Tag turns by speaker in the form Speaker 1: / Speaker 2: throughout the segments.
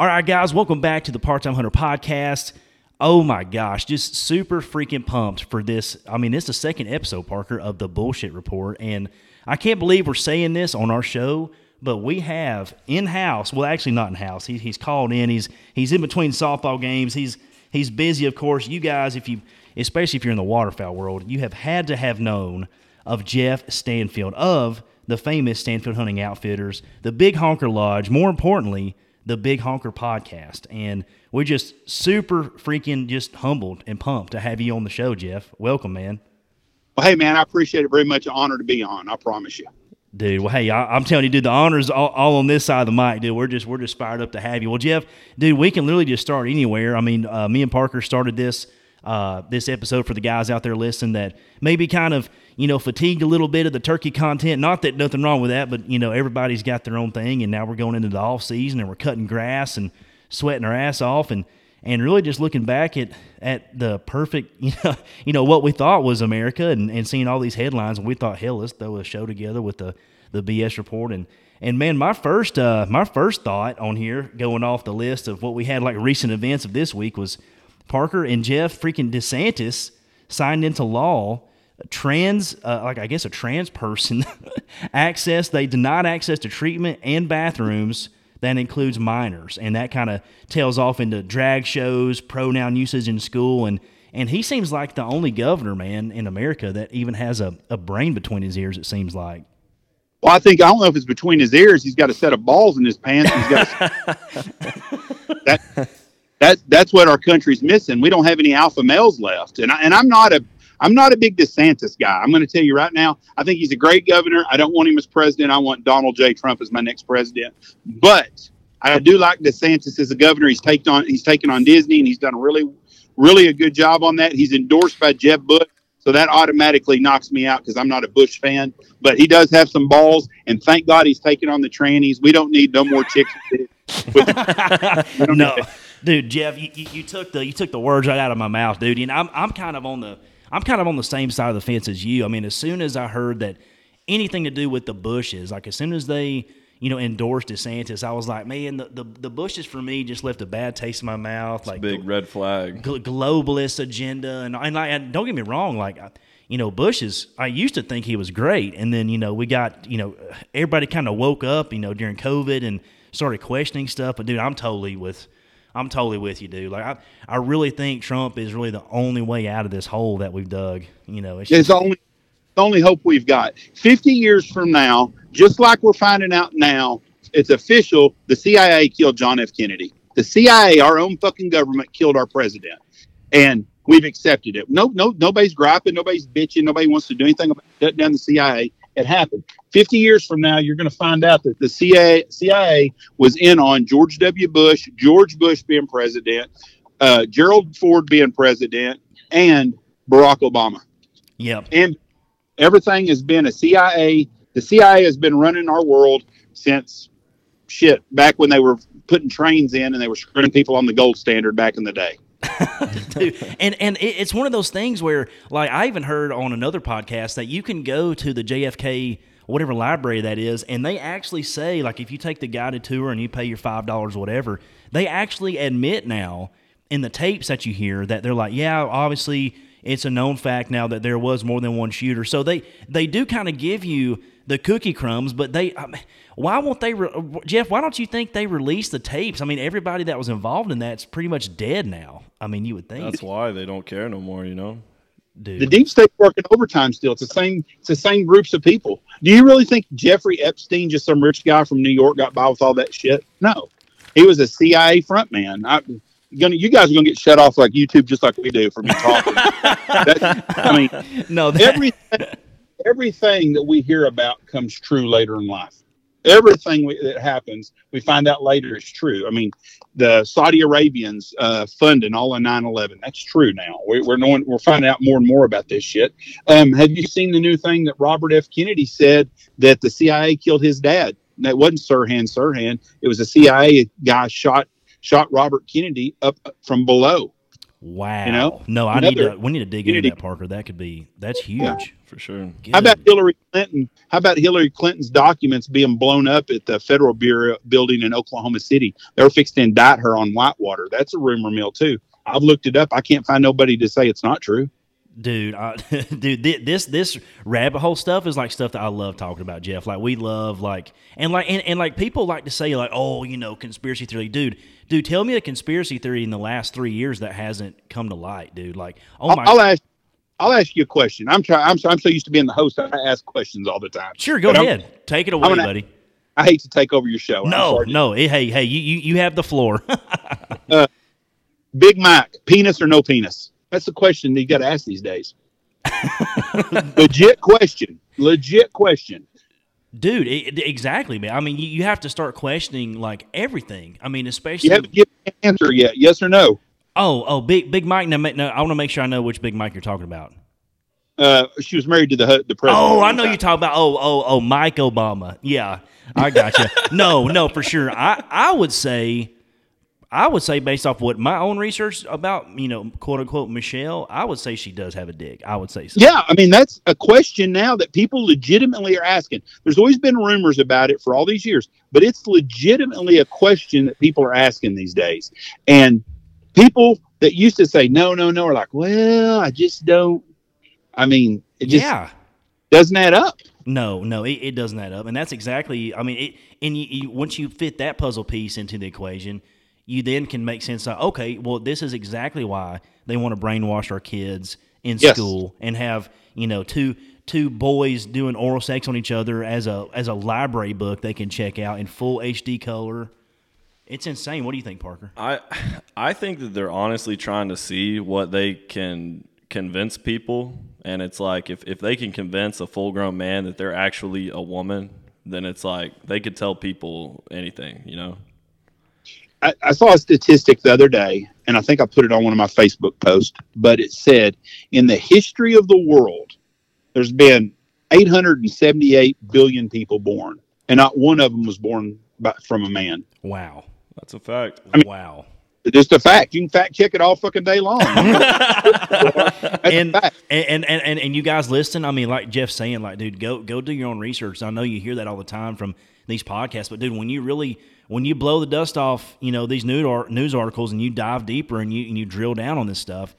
Speaker 1: All right, guys, welcome back to the Part Time Hunter podcast. Oh my gosh, just super freaking pumped for this. I mean, is the second episode, Parker, of the Bullshit Report. And I can't believe we're saying this on our show, but we have in house, well, actually not in house. He, he's called in. He's he's in between softball games. He's he's busy, of course. You guys, if you especially if you're in the waterfowl world, you have had to have known of Jeff Stanfield of the famous Stanfield Hunting Outfitters, the Big Honker Lodge, more importantly, the Big Honker Podcast. And we're just super freaking just humbled and pumped to have you on the show, Jeff. Welcome, man.
Speaker 2: Well, hey, man, I appreciate it very much. An honor to be on. I promise you.
Speaker 1: Dude, well, hey, I, am telling you, dude, the honors all, all, on this side of the mic, dude. We're just we're just fired up to have you. Well, Jeff, dude, we can literally just start anywhere. I mean, uh, me and Parker started this uh, this episode for the guys out there listening that maybe kind of you know fatigued a little bit of the turkey content. Not that nothing wrong with that, but you know everybody's got their own thing, and now we're going into the off season and we're cutting grass and sweating our ass off and and really just looking back at at the perfect you know you know what we thought was America and, and seeing all these headlines and we thought hell let's throw a show together with the the BS report and and man my first uh my first thought on here going off the list of what we had like recent events of this week was Parker and Jeff freaking DeSantis signed into law trans uh, like I guess a trans person access they denied access to treatment and bathrooms that includes minors, and that kind of tails off into drag shows, pronoun usage in school, and and he seems like the only governor, man, in America that even has a, a brain between his ears. It seems like.
Speaker 2: Well, I think I don't know if it's between his ears. He's got a set of balls in his pants. He's got that. That that's what our country's missing. We don't have any alpha males left, and I, and I'm not a I'm not a big DeSantis guy. I'm going to tell you right now. I think he's a great governor. I don't want him as president. I want Donald J. Trump as my next president. But I do like DeSantis as a governor. He's taken on he's taken on Disney, and he's done a really, really a good job on that. He's endorsed by Jeb Bush. So that automatically knocks me out because I'm not a Bush fan. But he does have some balls, and thank God he's taking on the trannies. We don't need no more chicks.
Speaker 1: no, dude, Jeff, you, you, you, took the you took the words right out of my mouth, dude. And I'm I'm kind of on the I'm kind of on the same side of the fence as you. I mean, as soon as I heard that anything to do with the Bushes, like as soon as they, you know, endorsed DeSantis, I was like, man, the, the, the Bushes for me just left a bad taste in my mouth. like
Speaker 3: big red flag,
Speaker 1: globalist agenda, and and like, don't get me wrong, like. you know, Bush's, I used to think he was great. And then, you know, we got, you know, everybody kind of woke up, you know, during COVID and started questioning stuff. But, dude, I'm totally with I'm totally with you, dude. Like I, I really think Trump is really the only way out of this hole that we've dug. You know,
Speaker 2: it's, it's just, only the only hope we've got. Fifty years from now, just like we're finding out now, it's official. The CIA killed John F. Kennedy. The CIA, our own fucking government, killed our president, and we've accepted it. No, no, nobody's griping, nobody's bitching, nobody wants to do anything about shutting down the CIA. It happened. 50 years from now, you're going to find out that the CIA, CIA was in on George W. Bush, George Bush being president, uh, Gerald Ford being president, and Barack Obama.
Speaker 1: Yep.
Speaker 2: And everything has been a CIA. The CIA has been running our world since shit back when they were putting trains in and they were screwing people on the gold standard back in the day.
Speaker 1: And and it's one of those things where, like, I even heard on another podcast that you can go to the JFK whatever library that is, and they actually say, like, if you take the guided tour and you pay your five dollars, whatever, they actually admit now in the tapes that you hear that they're like, yeah, obviously it's a known fact now that there was more than one shooter. So they they do kind of give you the cookie crumbs, but they I mean, why won't they re- Jeff, why don't you think they release the tapes? I mean, everybody that was involved in that's pretty much dead now. I mean, you would think.
Speaker 3: That's why they don't care no more, you know.
Speaker 2: Dude. The deep state working overtime still. It's the same. It's the same groups of people. Do you really think Jeffrey Epstein, just some rich guy from New York, got by with all that shit? No, he was a CIA front man. I, gonna, you guys are gonna get shut off like YouTube, just like we do for me talking. I mean, no, that... everything, everything that we hear about comes true later in life everything we, that happens, we find out later is true. I mean, the Saudi Arabians uh, funding all of 9/11. That's true now. We, are knowing we're finding out more and more about this shit. Um, have you seen the new thing that Robert F. Kennedy said that the CIA killed his dad? That wasn't Sirhan Sirhan. It was a CIA guy shot shot Robert Kennedy up from below.
Speaker 1: Wow.
Speaker 2: You know?
Speaker 1: no, I need to. We need to dig into that, Parker. That could be. That's huge.
Speaker 2: Yeah.
Speaker 3: for sure.
Speaker 1: Good.
Speaker 2: How about Hillary Clinton? How about Hillary Clinton's documents being blown up at the Federal Bureau building in Oklahoma City? They were fixed to indict her on Whitewater. That's a rumor mill too. I've looked it up. I can't find nobody to say it's not true.
Speaker 1: Dude I, dude this this rabbit hole stuff is like stuff that i love talking about jeff like we love like and like and, and like people like to say like oh you know conspiracy theory dude dude tell me a conspiracy theory in the last three years that hasn't come to light dude like oh
Speaker 2: I'll,
Speaker 1: my
Speaker 2: I'll ask. I'll ask you a question. I'm trying. I'm so, I'm so used to being the host. I ask questions all the time.
Speaker 1: sure go
Speaker 2: But I'm-
Speaker 1: ahead take it away
Speaker 2: gonna-
Speaker 1: buddy
Speaker 2: I hate to take over your show.
Speaker 1: No no it, hey hey you, you you have the floor uh,
Speaker 2: Big Mac, penis or no penis? That's the question you got to ask these days. Legit question. Legit question.
Speaker 1: dude it, exactly man i mean you, you have to start questioning like everything i mean especially
Speaker 2: You haven't given an answer yet. Yes or no?
Speaker 1: oh oh big big mike now, no, i want to make sure i know which big mike you're talking about
Speaker 2: Uh, she was married to the the president.
Speaker 1: Oh, I know you're talking about. Oh, oh, oh, Mike Obama. Yeah, I got you. no, no, for sure. I, I would say, I would say based off what my own research about, you know, quote unquote Michelle, I would say she does have a dick. I would say so.
Speaker 2: Yeah, I mean that's a question now that people legitimately are asking. There's always been rumors about it for all these years, but it's legitimately a question that people are asking these days. And people that used to say no, no, no are like, well, I just don't. I mean, it just
Speaker 1: yeah.
Speaker 2: doesn't add up.
Speaker 1: No, no, it, it doesn't add up, and that's exactly. I mean, it. And you, you, once you fit that puzzle piece into the equation, you then can make sense of okay, well, this is exactly why they want to brainwash our kids in
Speaker 2: Yes.
Speaker 1: school and have you know two two boys doing oral sex on each other as a as a library book they can check out in full HD color. It's insane. What do you think, Parker?
Speaker 3: I I think that they're honestly trying to see what they can convince people, and it's like if if they can convince a full grown man that they're actually a woman, then it's like they could tell people anything, you know.
Speaker 2: I, I saw a statistic the other day, and I think I put it on one of my Facebook posts, but it said in the history of the world, there's been 878 billion people born, and not one of them was born by, from a man.
Speaker 1: Wow,
Speaker 3: That's a fact.
Speaker 1: I
Speaker 2: mean, wow. Just a fact. You can fact check it all fucking day long.
Speaker 1: And, and, and and and you guys listen. I mean, like Jeff's saying, like, dude, go go do your own research. I know you hear that all the time from these podcasts, but dude, when you really when you blow the dust off, you know these news ar- news articles and you dive deeper and you and you drill down on this stuff,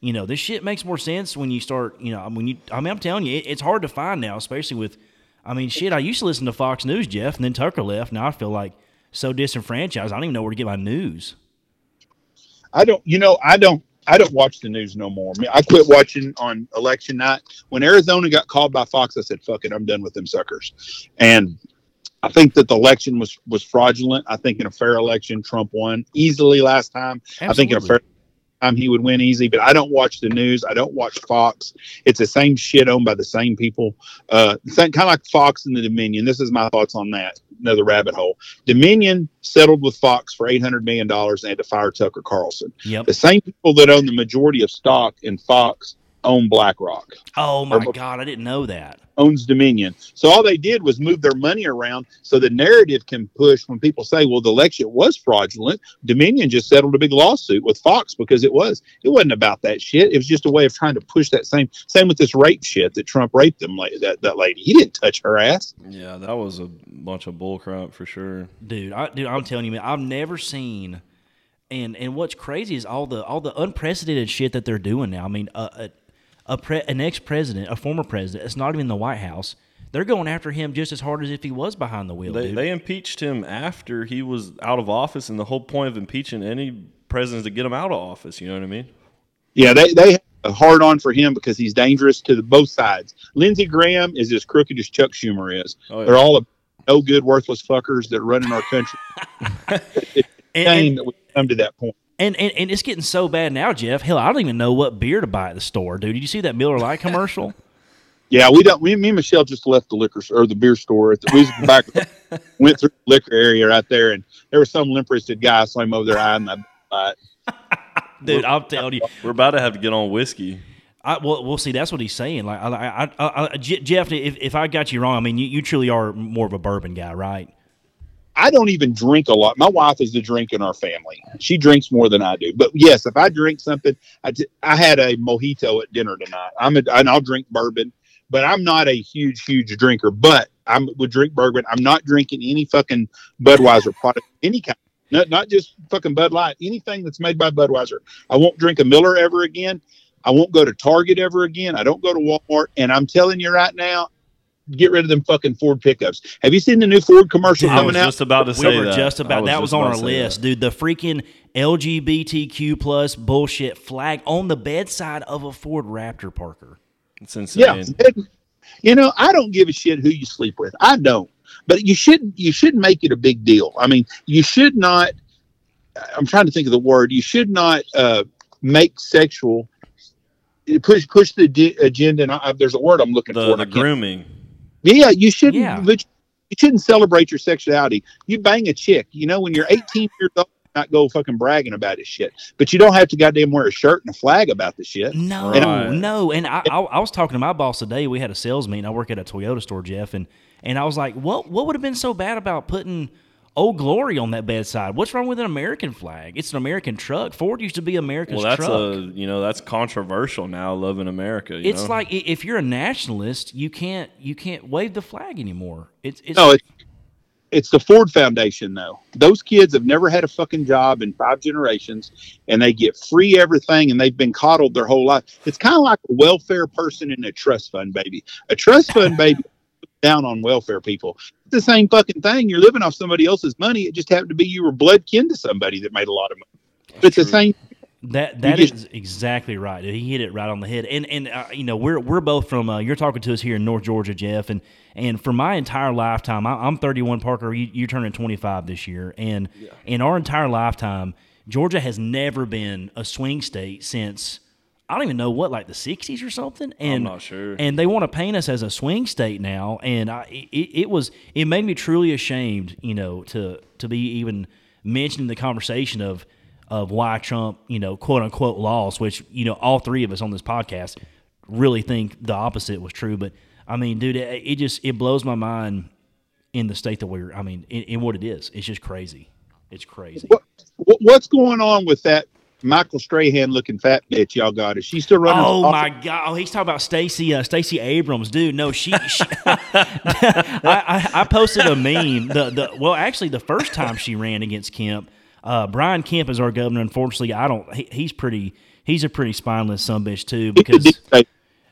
Speaker 1: you know this shit makes more sense when you start. You know, when you, I mean, I'm telling you, it, it's hard to find now, especially with. I mean, shit. I used to listen to Fox News, Jeff, and then Tucker left. Now I feel like so disenfranchised. I don't even know where to get my news.
Speaker 2: I don't. You know, I don't. I don't watch the news no more. I, mean, I quit watching on election night when Arizona got called by Fox. I said, "Fuck it, I'm done with them suckers." And I think that the election was was fraudulent. I think in a fair election, Trump won easily last time. I think in a fair time he would win easy. But I don't watch the news. I don't watch Fox. It's the same shit owned by the same people. Uh, kind of like Fox and the Dominion. This is my thoughts on that. Another rabbit hole. Dominion settled with Fox for eight hundred million dollars and had to fire Tucker Carlson.
Speaker 1: Yep.
Speaker 2: The same people that own the majority of stock in Fox own BlackRock,
Speaker 1: Oh my
Speaker 2: Or-
Speaker 1: god, I didn't know that.
Speaker 2: owns Dominion. So all they did was move their money around so the narrative can push when people say, well, the election was fraudulent. Dominion just settled a big lawsuit with Fox because it was. It wasn't about that shit. It was just a way of trying to push that same same with this rape shit that Trump raped them la- that, that lady. He didn't touch her ass.
Speaker 3: Yeah, that was a bunch of bullcrap for sure.
Speaker 1: dude. I, dude, I'm telling you, man, I've never seen. And and what's crazy is all the all the unprecedented shit that they're doing now. I mean, a a, a pre, an ex president, a former president, it's not even the White House. They're going after him just as hard as if he was behind the wheel,
Speaker 3: They
Speaker 1: dude.
Speaker 3: they impeached him after he was out of office, and the whole point of impeaching any president is to get him out of office. You know what I mean?
Speaker 2: Yeah, they they a hard on for him because he's dangerous to the both sides. Lindsey Graham is as crooked as Chuck Schumer is.
Speaker 3: Oh, yeah.
Speaker 2: They're all no good, worthless fuckers that run in our country.
Speaker 1: and,
Speaker 2: Shame
Speaker 1: and,
Speaker 2: that we come to that point.
Speaker 1: And, and, and it's getting so bad now, Jeff. Hell, I don't even know what beer to buy at the store, dude. Did you see that Miller Lite commercial?
Speaker 2: Yeah, we don't. Me, me and Michelle just left the liquor store, or the beer store. At the, we was back, went through the liquor area right there, and there was some limp-wristed guy. I saw him over there eyeing that. Uh,
Speaker 1: dude, I'm telling you,
Speaker 3: We're about to have to get on whiskey.
Speaker 1: I, well, we'll see. That's what he's saying. Like, I, I, I, I, Jeff, if, if I got you wrong, I mean, you, you truly are more of a bourbon guy, right?
Speaker 2: I don't even drink a lot. My wife is the drink in our family. She drinks more than I do. But yes, if I drink something, I, t- I had a mojito at dinner tonight. I'm a, and I'll drink bourbon, but I'm not a huge, huge drinker. But I would drink bourbon. I'm not drinking any fucking Budweiser product, any kind. Not, not just fucking Bud Light. Anything that's made by Budweiser. I won't drink a Miller ever again. I won't go to Target ever again. I don't go to Walmart. And I'm telling you right now, get rid of them fucking Ford pickups. Have you seen the new Ford commercial
Speaker 3: I was
Speaker 2: coming out?
Speaker 3: just about to
Speaker 1: We
Speaker 3: say
Speaker 1: were
Speaker 3: that.
Speaker 1: just
Speaker 3: I
Speaker 1: about that
Speaker 3: just
Speaker 1: was on our list,
Speaker 3: that.
Speaker 1: dude. The freaking LGBTQ plus bullshit flag on the bedside of a Ford Raptor, Parker.
Speaker 3: It's
Speaker 2: Yeah,
Speaker 3: insane.
Speaker 2: and, you know, I don't give a shit who you sleep with. I don't. But you shouldn't. You shouldn't make it a big deal. I mean, you should not. I'm trying to think of the word. You should not uh, make sexual push push the di- agenda. And I, there's a word I'm looking for.
Speaker 3: The,
Speaker 2: and
Speaker 3: the
Speaker 2: can't-
Speaker 3: grooming.
Speaker 2: Yeah, you shouldn't.
Speaker 1: Yeah.
Speaker 2: You shouldn't celebrate your sexuality. You bang a chick. You know, when you're 18 years old, not go fucking bragging about his shit. But you don't have to goddamn wear a shirt and a flag about the shit.
Speaker 1: No,
Speaker 3: Right.
Speaker 1: no. And I, I, I was talking to my boss today. We had a sales meeting. I work at a Toyota store, Jeff, and and I was like, what what would have been so bad about putting Old Glory on that bedside? What's wrong with an American flag? It's an American truck. Ford used to be America's
Speaker 3: Well, that's
Speaker 1: truck.
Speaker 3: a you know that's controversial now. Loving America. You
Speaker 1: it's
Speaker 3: know?
Speaker 1: like if you're a nationalist, you can't you can't wave the flag anymore. It's it's
Speaker 2: No, it's it's the Ford Foundation though. Those kids have never had a fucking job in five generations, and they get free everything, and they've been coddled their whole life. It's kind of like a welfare person in a trust fund baby. A trust fund baby down on welfare people. It's the same fucking thing. You're living off somebody else's money. It just happened to be you were blood kin to somebody that made a lot of money. But it's the same.
Speaker 1: That that is
Speaker 2: just-
Speaker 1: exactly right. He hit it right on the head. And and uh, you know we're we're both from. Uh, you're talking to us here in North Georgia, Jeff. And and for my entire lifetime, I, I'm 31. Parker, you, you're turning 25 this year. And in our entire lifetime, Georgia has never been a swing state since I don't even know what like the 60s or something. And
Speaker 3: not sure.
Speaker 1: And they want to paint us as a swing state now. And I it, it was it made me truly ashamed, you know, to to be even mentioning the conversation of of why Trump, you know, quote unquote lost, which, you know, all three of us on this podcast really think the opposite was true. But I mean, dude, it, it just it blows my mind in the state that we're I mean, in, in what it is. It's just crazy. It's crazy.
Speaker 2: What, what- what's going on with that Michael Strahan looking fat bitch y'all got? Is she still running?
Speaker 1: Oh my god! Oh, he's talking about Stacy uh, Stacey Abrams, dude. No, she. she I, I, I posted a meme. The the well, actually, the first time she ran against Kemp, uh, Brian Kemp is our governor. Unfortunately, I don't. He, he's pretty. He's a pretty spineless son bitch too. Because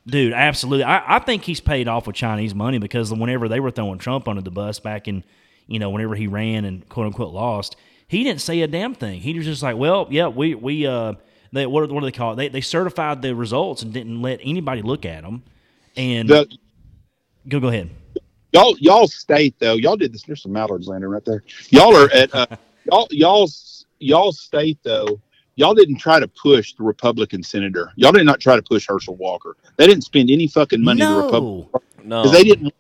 Speaker 1: dude, absolutely, I, I think he's paid off with Chinese money because whenever they were throwing Trump under the bus back in, you know, whenever he ran and quote unquote lost, he didn't say a damn thing. He was just like, well, yeah, we we uh, they what, what do they call it? They they certified the results and didn't let anybody look at them. And
Speaker 2: The,
Speaker 1: go go ahead.
Speaker 2: y'all y'all state though y'all did this there's some mallards landing right there y'all are at uh, y'all y'all's y'all state though y'all didn't try to push the republican senator y'all did not try to push herschel walker they didn't spend any fucking money the republican
Speaker 1: No,
Speaker 3: no,
Speaker 2: because they didn't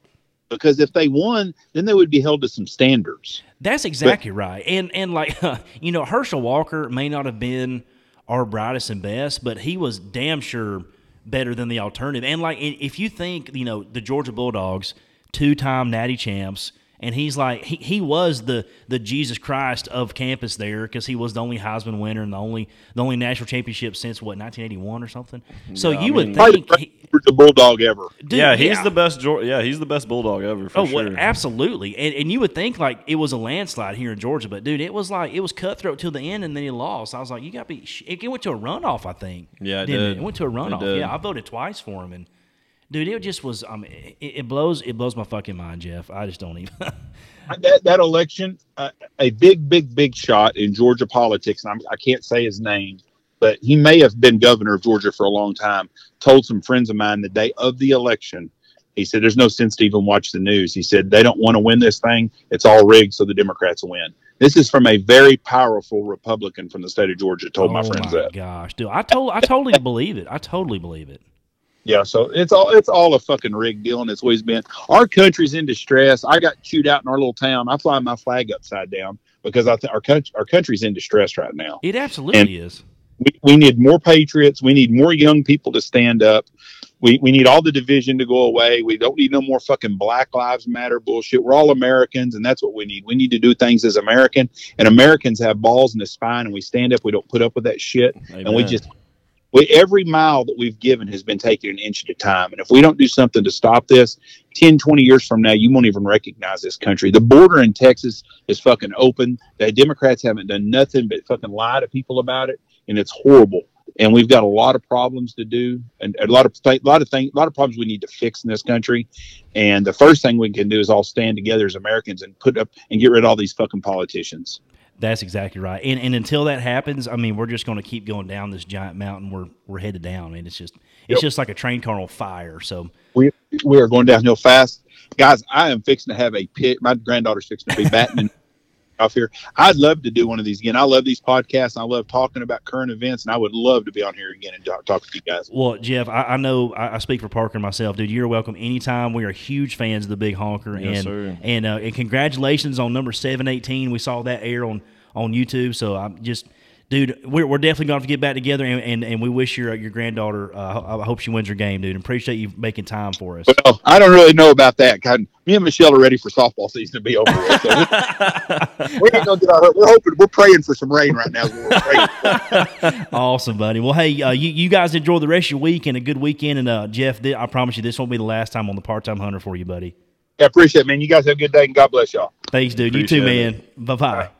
Speaker 2: because if they won then they would be held to some standards
Speaker 1: That's exactly right. And and like you know, Herschel Walker may not have been our brightest and best, but he was damn sure better than the alternative. And like if you think, you know, the Georgia Bulldogs, two-time natty champs, and he's like he, he was the the Jesus Christ of campus there because he was the only Heisman winner and the only the only national championship since what 1981 or something. So
Speaker 3: Yeah, I
Speaker 1: you would
Speaker 3: mean-
Speaker 1: think, he,
Speaker 2: the the bulldog ever
Speaker 1: dude,
Speaker 3: yeah, he's the best. Yeah, he's the best bulldog ever for
Speaker 1: Oh,
Speaker 3: sure.
Speaker 1: well, absolutely. And, and you would think like it was a landslide here in Georgia, but dude, it was like it was cutthroat till the end, and then he lost. I was like, you got to be. sh- It went to a runoff, I think.
Speaker 3: Yeah, it
Speaker 1: didn't. It went to a runoff. Yeah, I voted twice for him, and dude, it just was. I mean, it, it blows. It blows my fucking mind, Jeff. I just don't even.
Speaker 2: that, that election uh, a big big big shot in georgia politics and I'm, i can't say his name but he may have been governor of georgia for a long time told some friends of mine the day of the election he said there's no sense to even watch the news he said they don't want to win this thing it's all rigged so the democrats will win this is from a very powerful republican from the state of georgia told my
Speaker 1: oh
Speaker 2: friends
Speaker 1: my
Speaker 2: that
Speaker 1: gosh, dude, I told I totally believe it. I totally believe it.
Speaker 2: Yeah, so it's all it's all a fucking rigged deal, and it's always been. Our country's in distress. I got chewed out in our little town. I fly my flag upside down because I think our country our country's in distress right now.
Speaker 1: It absolutely is.
Speaker 2: We, we need more patriots. We need more young people to stand up. We, we need all the division to go away. We don't need no more fucking Black Lives Matter bullshit. We're all Americans, and that's what we need. We need to do things as American, and Americans have balls in the spine, and we stand up. We don't put up with that shit, and we just we, every mile that we've given has been taken an inch at a time. And if we don't do something to stop this, 10, 20 years from now, you won't even recognize this country. The border in Texas is fucking open. The Democrats haven't done nothing but fucking lie to people about it, and it's horrible. And we've got a lot of problems to do, and a lot of a lot of things, a lot of problems we need to fix in this country. And the first thing we can do is all stand together as Americans and put up and get rid of all these fucking politicians.
Speaker 1: That's exactly right. And and until that happens, I mean, we're just going to keep going down this giant mountain. We're we're headed down, and it's just it's
Speaker 2: Yep.
Speaker 1: just like a train car on fire. So
Speaker 2: we we are going downhill fast, guys. I am fixing to have a pit. My granddaughter's fixing to be batting off here. I'd love to do one of these again. I love these podcasts. I love talking about current events, and I would love to be on here again and talk, talk to you guys.
Speaker 1: Well, Jeff, I, I know I, I speak for Parker and myself, dude. You're welcome anytime. We are huge fans of the Big Honker,
Speaker 3: Yes,
Speaker 1: and
Speaker 3: sir.
Speaker 1: and uh, and congratulations on number seven eighteen. We saw that air on on YouTube. So I'm just, dude, we're, we're definitely going to get back together, and, and, and we wish your your granddaughter. Uh, I hope she wins her game, dude. And appreciate you making time for us.
Speaker 2: Well, I don't really know about that. God, me and Michelle are ready for softball season to be over with. So we, we ain't gonna get our. We're hoping. We're praying for some rain right now.
Speaker 1: Awesome, buddy. Well, hey, uh, you, you guys enjoy the rest of your week and a good weekend. And uh, Jeff, th- I promise you, this won't be the last time on the part time hunter for you, buddy.
Speaker 2: I appreciate it, man. You guys have a good day, and God bless y'all.
Speaker 1: Thanks, dude. you too, man. Bye bye.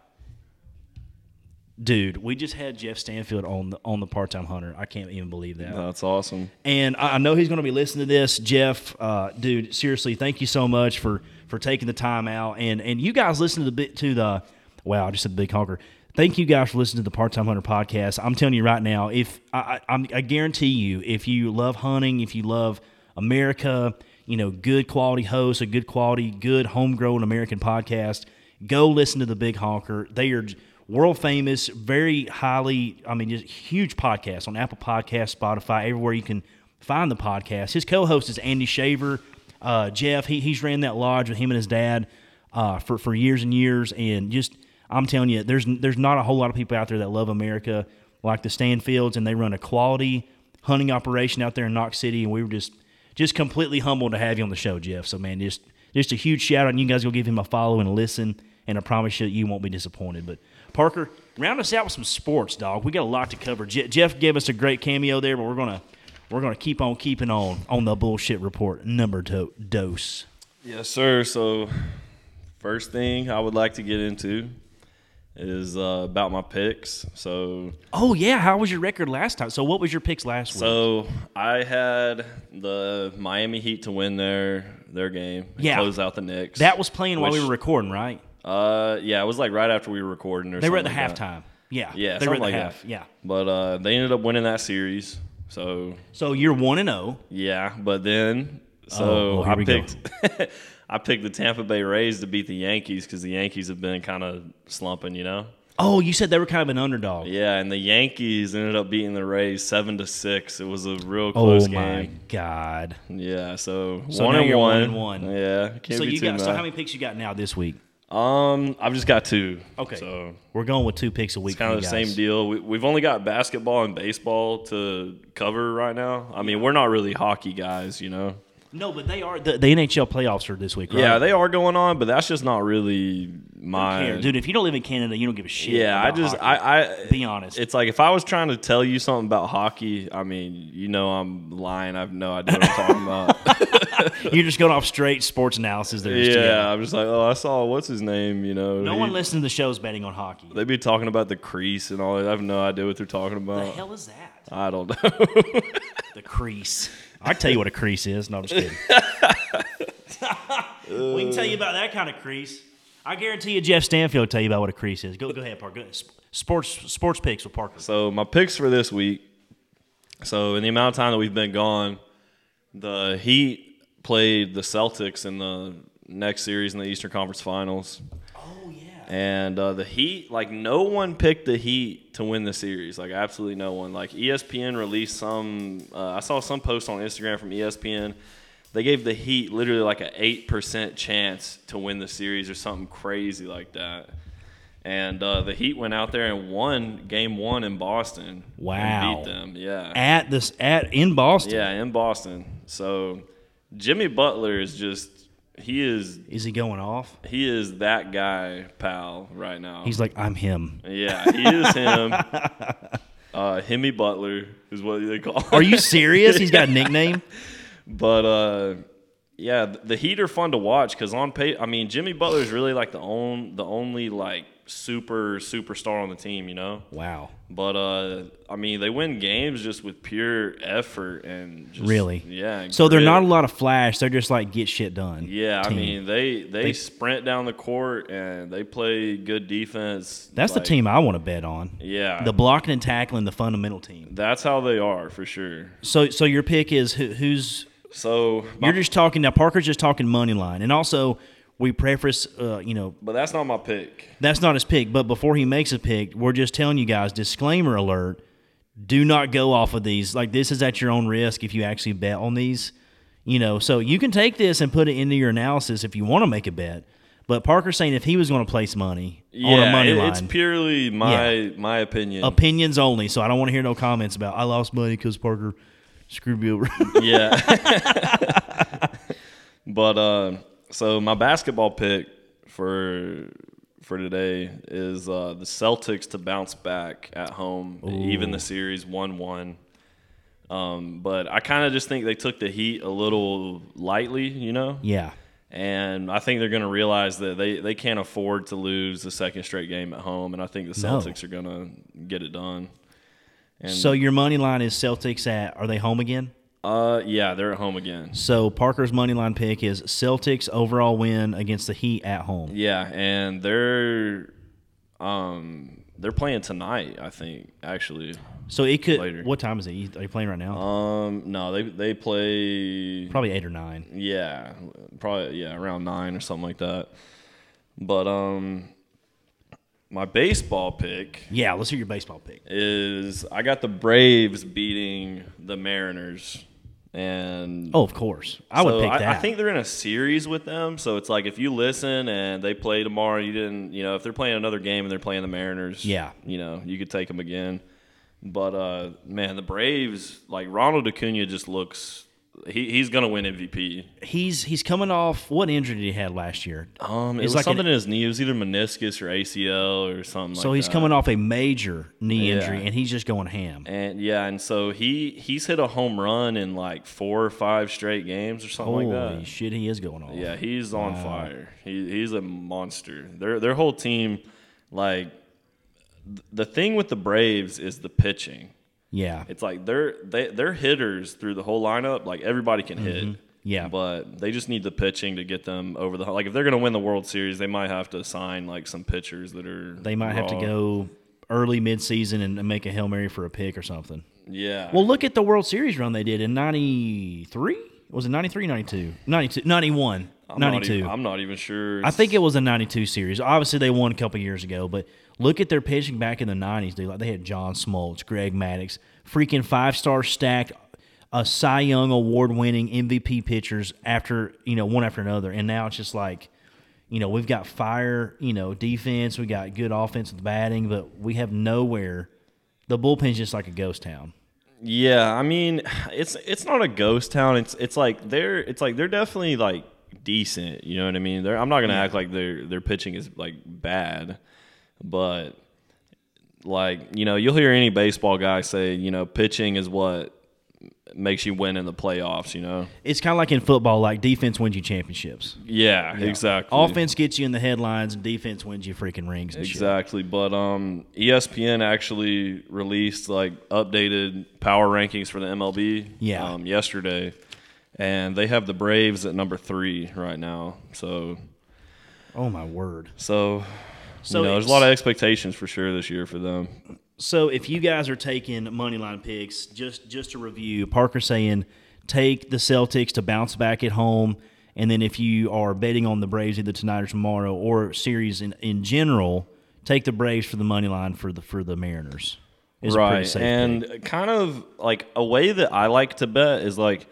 Speaker 1: Dude, we just had Jeff Stanfield on the on the part time hunter. I can't even believe that.
Speaker 3: That's awesome.
Speaker 1: And I, I know he's going to be listening to this, Jeff. Uh, dude, seriously, thank you so much for for taking the time out. And and you guys listen to the bit to the wow, I just said the big honker. Thank you guys for listening to the Part Time Hunter podcast. I'm telling you right now, if I, I, I guarantee you, if you love hunting, if you love America, you know, good quality hosts, a good quality, good homegrown American podcast, go listen to the Big Honker. They are world famous, very highly, I mean, just huge podcast on Apple Podcasts, Spotify, everywhere you can find the podcast. His co-host is Andy Shaver. Uh, Jeff, he, he's ran that lodge with him and his dad uh, for for years and years, and just I'm telling you, there's there's not a whole lot of people out there that love America like the Stanfields, and they run a quality hunting operation out there in Knox City, and we were just just completely humbled to have you on the show, Jeff. So man, just just a huge shout out, and you guys go give him a follow and a listen, and I promise you, you won't be disappointed. But Parker, round us out with some sports, dog. We got a lot to cover. Je- Jeff gave us a great cameo there, but we're gonna we're gonna keep on keeping on on the bullshit report number to- dose.
Speaker 3: Yes, sir. So, first thing I would like to get into is uh, about my picks. So,
Speaker 1: Oh yeah, how was your record last time? So what was your picks last week?
Speaker 3: so I had the Miami Heat to win their their game, and
Speaker 1: Yeah.
Speaker 3: close out the Knicks.
Speaker 1: That was playing while we were recording, right?
Speaker 3: Uh, yeah, it was like right after we were recording. Or something.
Speaker 1: They were at the
Speaker 3: something like that.
Speaker 1: halftime. Yeah,
Speaker 3: Yeah,
Speaker 1: they were at
Speaker 3: something
Speaker 1: the
Speaker 3: like
Speaker 1: half.
Speaker 3: that.
Speaker 1: Yeah.
Speaker 3: But uh, they ended up winning that series. So
Speaker 1: So you're one and oh. zero.
Speaker 3: yeah, but then
Speaker 1: Oh,
Speaker 3: so
Speaker 1: oh, here
Speaker 3: I
Speaker 1: we go.
Speaker 3: picked I picked the Tampa Bay Rays to beat the Yankees because the Yankees have been kind of slumping, you know.
Speaker 1: Oh, you said they were kind of an underdog.
Speaker 3: Yeah, and the Yankees ended up beating the Rays seven to six. It was a real close game.
Speaker 1: oh my
Speaker 3: game.
Speaker 1: god.
Speaker 3: Yeah, so,
Speaker 1: So
Speaker 3: one,
Speaker 1: now
Speaker 3: and
Speaker 1: you're
Speaker 3: one.
Speaker 1: one and one.
Speaker 3: Yeah, can't
Speaker 1: so
Speaker 3: be
Speaker 1: you
Speaker 3: too
Speaker 1: got so
Speaker 3: mad.
Speaker 1: how many picks you got now this week?
Speaker 3: Um, I've just got two.
Speaker 1: Okay.
Speaker 3: so
Speaker 1: We're going with two picks a week.
Speaker 3: it's kind of the
Speaker 1: guys.
Speaker 3: same deal. We, we've only got basketball and baseball to cover right now. I mean, we're not really hockey guys, you know.
Speaker 1: No, but they are the, the NHL playoffs are this week, right?
Speaker 3: Yeah, they are going on, but that's just not really my.
Speaker 1: dude. If you don't live in Canada, you don't give a shit.
Speaker 3: yeah, I just
Speaker 1: hockey.
Speaker 3: I I
Speaker 1: be honest.
Speaker 3: It's like if I was trying to tell you something about hockey, I mean, you know, I'm lying. I have no idea what I'm talking about.
Speaker 1: You're just going off straight sports analysis. There,
Speaker 3: yeah. I'm just like, oh, I saw what's his name. You know,
Speaker 1: No
Speaker 3: he-
Speaker 1: one listening to the show's betting on hockey.
Speaker 3: They be talking about the crease and all that. I have no idea what they're talking about.
Speaker 1: What the hell is that?
Speaker 3: I don't know.
Speaker 1: The crease. I tell you what a crease is. No, I'm just kidding. we can tell you about that kind of crease. I guarantee you, Jeff Stanfield will tell you about what a crease is. Go, go ahead, Parker. Go ahead. Sports, sports picks with Parker.
Speaker 3: so my picks for this week. So in the amount of time that we've been gone, the Heat played the Celtics in the next series in the Eastern Conference Finals. And uh, the Heat, like no one picked the Heat to win the series, like absolutely no one. Like ESPN released some, uh, I saw some post on Instagram from ESPN. They gave the Heat literally like an eight percent chance to win the series or something crazy like that. And uh, the Heat went out there and won game one in Boston.
Speaker 1: Wow.
Speaker 3: And beat them. Yeah.
Speaker 1: At this at in Boston.
Speaker 3: Yeah, in Boston. So Jimmy Butler is just he is
Speaker 1: Is he going off?
Speaker 3: he is that guy, pal, right now.
Speaker 1: He's like, I'm him.
Speaker 3: yeah, he is him. uh, Himmy Butler is what they call.
Speaker 1: Are you serious? He's got a nickname.
Speaker 3: But uh, yeah, the Heat are fun to watch because on pay, I mean, Jimmy Butler is really like the on the only like super superstar on the team, you know.
Speaker 1: Wow.
Speaker 3: But uh, I mean, they win games just with pure effort and just,
Speaker 1: Really?
Speaker 3: yeah.
Speaker 1: So they're not a lot of flash. They're just like get shit done.
Speaker 3: Yeah, I mean, they, they
Speaker 1: They-
Speaker 3: sprint down the court and they play good defense.
Speaker 1: that's
Speaker 3: Like,
Speaker 1: the team I want to bet on.
Speaker 3: Yeah,
Speaker 1: The blocking and tackling, the fundamental team.
Speaker 3: that's how they are for sure.
Speaker 1: So, so your pick is who, who's
Speaker 3: So, my-
Speaker 1: you're just talking now. Parker's just talking money line, and also we preface, uh, you know,
Speaker 3: but that's not my pick.
Speaker 1: that's not his pick. But before he makes a pick, we're just telling you guys, disclaimer alert: do not go off of these. Like this is at your own risk if you actually bet on these. You know, so you can take this and put it into your analysis if you want to make a bet. But Parker's saying if he was going to place money on a money
Speaker 3: it-
Speaker 1: line,
Speaker 3: it's purely my my opinion.
Speaker 1: opinions only. So I don't want to hear no comments about I lost money because Parker screwed me over.
Speaker 3: yeah. but uh, so my basketball pick for for today is uh, the Celtics to bounce back at home, even the series one one. Um, but I kind of just think they took the Heat a little lightly, you know.
Speaker 1: yeah.
Speaker 3: And I think they're going to realize that they, they can't afford to lose the second straight game at home. And I think the
Speaker 1: No.
Speaker 3: Celtics are going to get it done. And
Speaker 1: So your money line is Celtics at are they home again?
Speaker 3: Uh, yeah, they're at home again.
Speaker 1: So Parker's money line pick is Celtics overall win against the Heat at home.
Speaker 3: Yeah, and they're um they're playing tonight. I think actually.
Speaker 1: So it could.
Speaker 3: Later.
Speaker 1: What time is it? Are you playing right now?
Speaker 3: Um, no, they they play.
Speaker 1: Probably eight or nine.
Speaker 3: Yeah, probably yeah around nine or something like that. But um, my baseball pick
Speaker 1: Yeah, let's hear your baseball pick.
Speaker 3: is I got the Braves beating the Mariners, and
Speaker 1: Oh, of course, I would pick
Speaker 3: I,
Speaker 1: that.
Speaker 3: I think they're in a series with them, so it's like if you listen and they play tomorrow, you didn't, you know, if they're playing another game and they're playing the Mariners,
Speaker 1: Yeah.
Speaker 3: you know, you could take them again. But uh, man, the Braves, like Ronald Acuna, just looks he, he's gonna win MVP.
Speaker 1: he's he's coming off what injury did he had last year?
Speaker 3: Um, it was
Speaker 1: like an-
Speaker 3: something in his knee. It was either meniscus or ACL or something. Like that.
Speaker 1: So
Speaker 3: like
Speaker 1: he's
Speaker 3: that.
Speaker 1: coming off a major knee
Speaker 3: Yeah.
Speaker 1: injury, and he's just going ham.
Speaker 3: And yeah, and so he he's hit a home run in like four or five straight games or something
Speaker 1: Holy
Speaker 3: like that.
Speaker 1: Holy shit, he is going off.
Speaker 3: Yeah, he's on fire. He, he's a monster. Their their whole team, like th- the thing with the Braves is the pitching.
Speaker 1: Yeah,
Speaker 3: It's like they're they, they're hitters through the whole lineup. Like everybody can hit.
Speaker 1: Mm-hmm. Yeah.
Speaker 3: but they just need the pitching to get them over the. Like if they're gonna win the World Series, they might have to sign like some pitchers that are.
Speaker 1: They might have to go early mid-season and and make a hail mary for a pick or something.
Speaker 3: Yeah.
Speaker 1: Well, look at the World Series run they did in '93. Was it 93, 92? 92, 91,
Speaker 3: I'm not
Speaker 1: 92.
Speaker 3: even- I'm not even sure.
Speaker 1: I think it was a 92 series. Obviously, they won a couple years ago, but look at their pitching back in the 90s, dude. Like they had John Smoltz, Greg Maddux, freaking five star stacked, a Cy Young award winning MVP pitchers after, you know, one after another. And now it's just like, you know, we've got fire, you know, defense, we got good offensive batting, but we have nowhere. The bullpen's just like a ghost town.
Speaker 3: Yeah, I mean, it's it's not a ghost town. It's it's like they're it's like they're definitely like decent. You know what I mean? They're, I'm not gonna act like their their pitching is like bad, but like you know, you'll hear any baseball guy say, you know, pitching is what makes you win in the playoffs. You know?
Speaker 1: It's kind of like in football, like defense wins you championships.
Speaker 3: Yeah, exactly.
Speaker 1: Offense gets you in the headlines, and defense wins you freaking rings and shit.
Speaker 3: Exactly, but um, ESPN actually released like updated power rankings for the MLB.
Speaker 1: Yeah.
Speaker 3: Um, yesterday, and they have the Braves at number three right now. So,
Speaker 1: Oh my word!
Speaker 3: so,
Speaker 1: So
Speaker 3: you know, there's a lot of expectations for sure this year for them.
Speaker 1: So if you guys are taking money line picks, just just to review, Parker saying take the Celtics to bounce back at home, and then if you are betting on the Braves either tonight or tomorrow or series in, in general, take the Braves for the money line for the for the Mariners. Is
Speaker 3: right, and
Speaker 1: pick.
Speaker 3: kind of like a way that I like to bet is like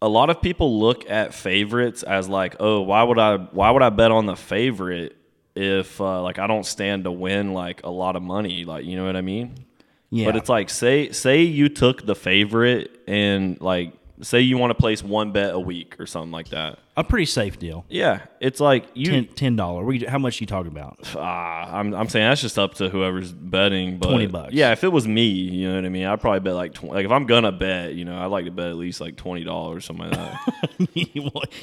Speaker 3: a lot of people look at favorites as like, oh, why would I why would I bet on the favorite if uh, like I don't stand to win like a lot of money, like you know what I mean.
Speaker 1: Yeah.
Speaker 3: But it's like say say you took the favorite and like say you want to place one bet a week or something like that.
Speaker 1: a pretty safe deal.
Speaker 3: Yeah, it's like you.
Speaker 1: Ten dollar. How much you talking about?
Speaker 3: Ah, I'm I'm saying that's just up to whoever's betting. But
Speaker 1: 20 bucks.
Speaker 3: Yeah, if it was me, you know what I mean. I'd probably bet like 20, like if I'm gonna bet, you know, I'd like to bet at least like twenty dollars or something like that.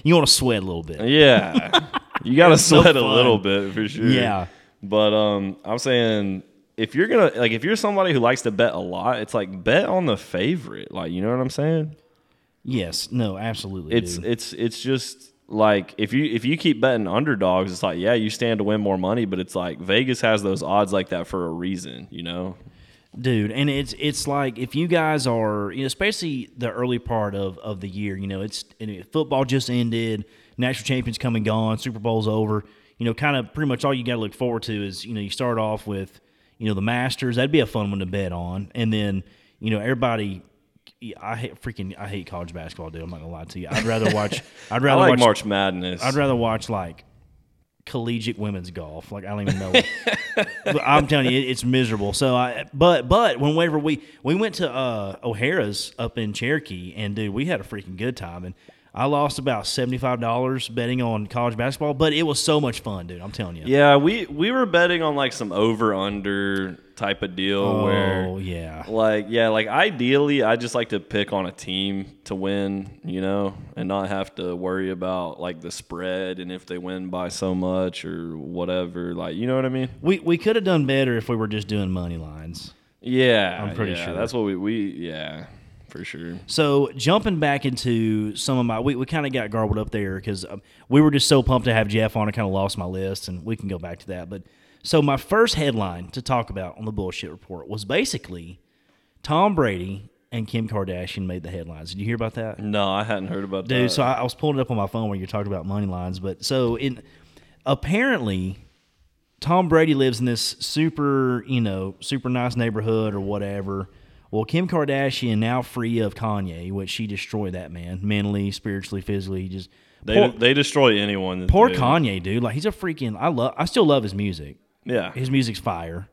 Speaker 1: you want to sweat a little bit.
Speaker 3: yeah, you got to
Speaker 1: so
Speaker 3: sweat a little bit for sure.
Speaker 1: Yeah.
Speaker 3: but um, I'm saying if you're gonna like if you're somebody who likes to bet a lot, it's like bet on the favorite. Like you know what I'm saying?
Speaker 1: Yes. No. Absolutely.
Speaker 3: It's
Speaker 1: dude.
Speaker 3: it's it's just like if you if you keep betting underdogs, it's like yeah, you stand to win more money, but it's like Vegas has those odds like that for a reason, you know?
Speaker 1: dude and it's it's like if you guys are you know, especially the early part of of the year you know it's and football just ended national champions come and gone super bowl's over you know kind of pretty much all you got to look forward to is you know you start off with you know the masters that'd be a fun one to bet on and then you know everybody I hate freaking I hate college basketball, dude. I'm not gonna lie to you. I'd rather watch. I'd rather
Speaker 3: like
Speaker 1: watch.
Speaker 3: March Madness.
Speaker 1: I'd rather watch like collegiate women's golf. Like I don't even know. But I'm telling you, it, it's miserable. So I, but but whenever we we went to uh, Harrah's up in Cherokee, and dude, we had a freaking good time, and I lost about seventy five dollars betting on college basketball, but it was so much fun, dude. I'm telling you.
Speaker 3: yeah, we we were betting on like some over under type of deal
Speaker 1: Oh
Speaker 3: where
Speaker 1: yeah.
Speaker 3: like yeah, like ideally I just like to pick on a team to win, you know, and not have to worry about like the spread and if they win by so much or whatever. Like, you know what I mean?
Speaker 1: We we could have done better if we were just doing money lines.
Speaker 3: Yeah,
Speaker 1: I'm pretty
Speaker 3: yeah,
Speaker 1: sure.
Speaker 3: that's what we we yeah, for sure.
Speaker 1: So jumping back into some of my, we, we kind of got garbled up there because um, we were just so pumped to have Jeff on. I kind of lost my list, and we can go back to that. But so my first headline to talk about on the bullshit report was basically Tom Brady and Kim Kardashian made the headlines. Did you hear about that?
Speaker 3: No, I hadn't heard about
Speaker 1: Dude,
Speaker 3: that.
Speaker 1: Dude, so I, I was pulling it up on my phone when you talked about money lines, but so in apparently Tom Brady lives in this super, you know, super nice neighborhood or whatever. Well, Kim Kardashian now free of Kanye, which she destroyed that man mentally, spiritually, physically. He just
Speaker 3: they
Speaker 1: poor,
Speaker 3: they destroy anyone.
Speaker 1: Poor Kanye, dude. Like he's a freaking. I love. I still love his music.
Speaker 3: Yeah,
Speaker 1: His music's fire,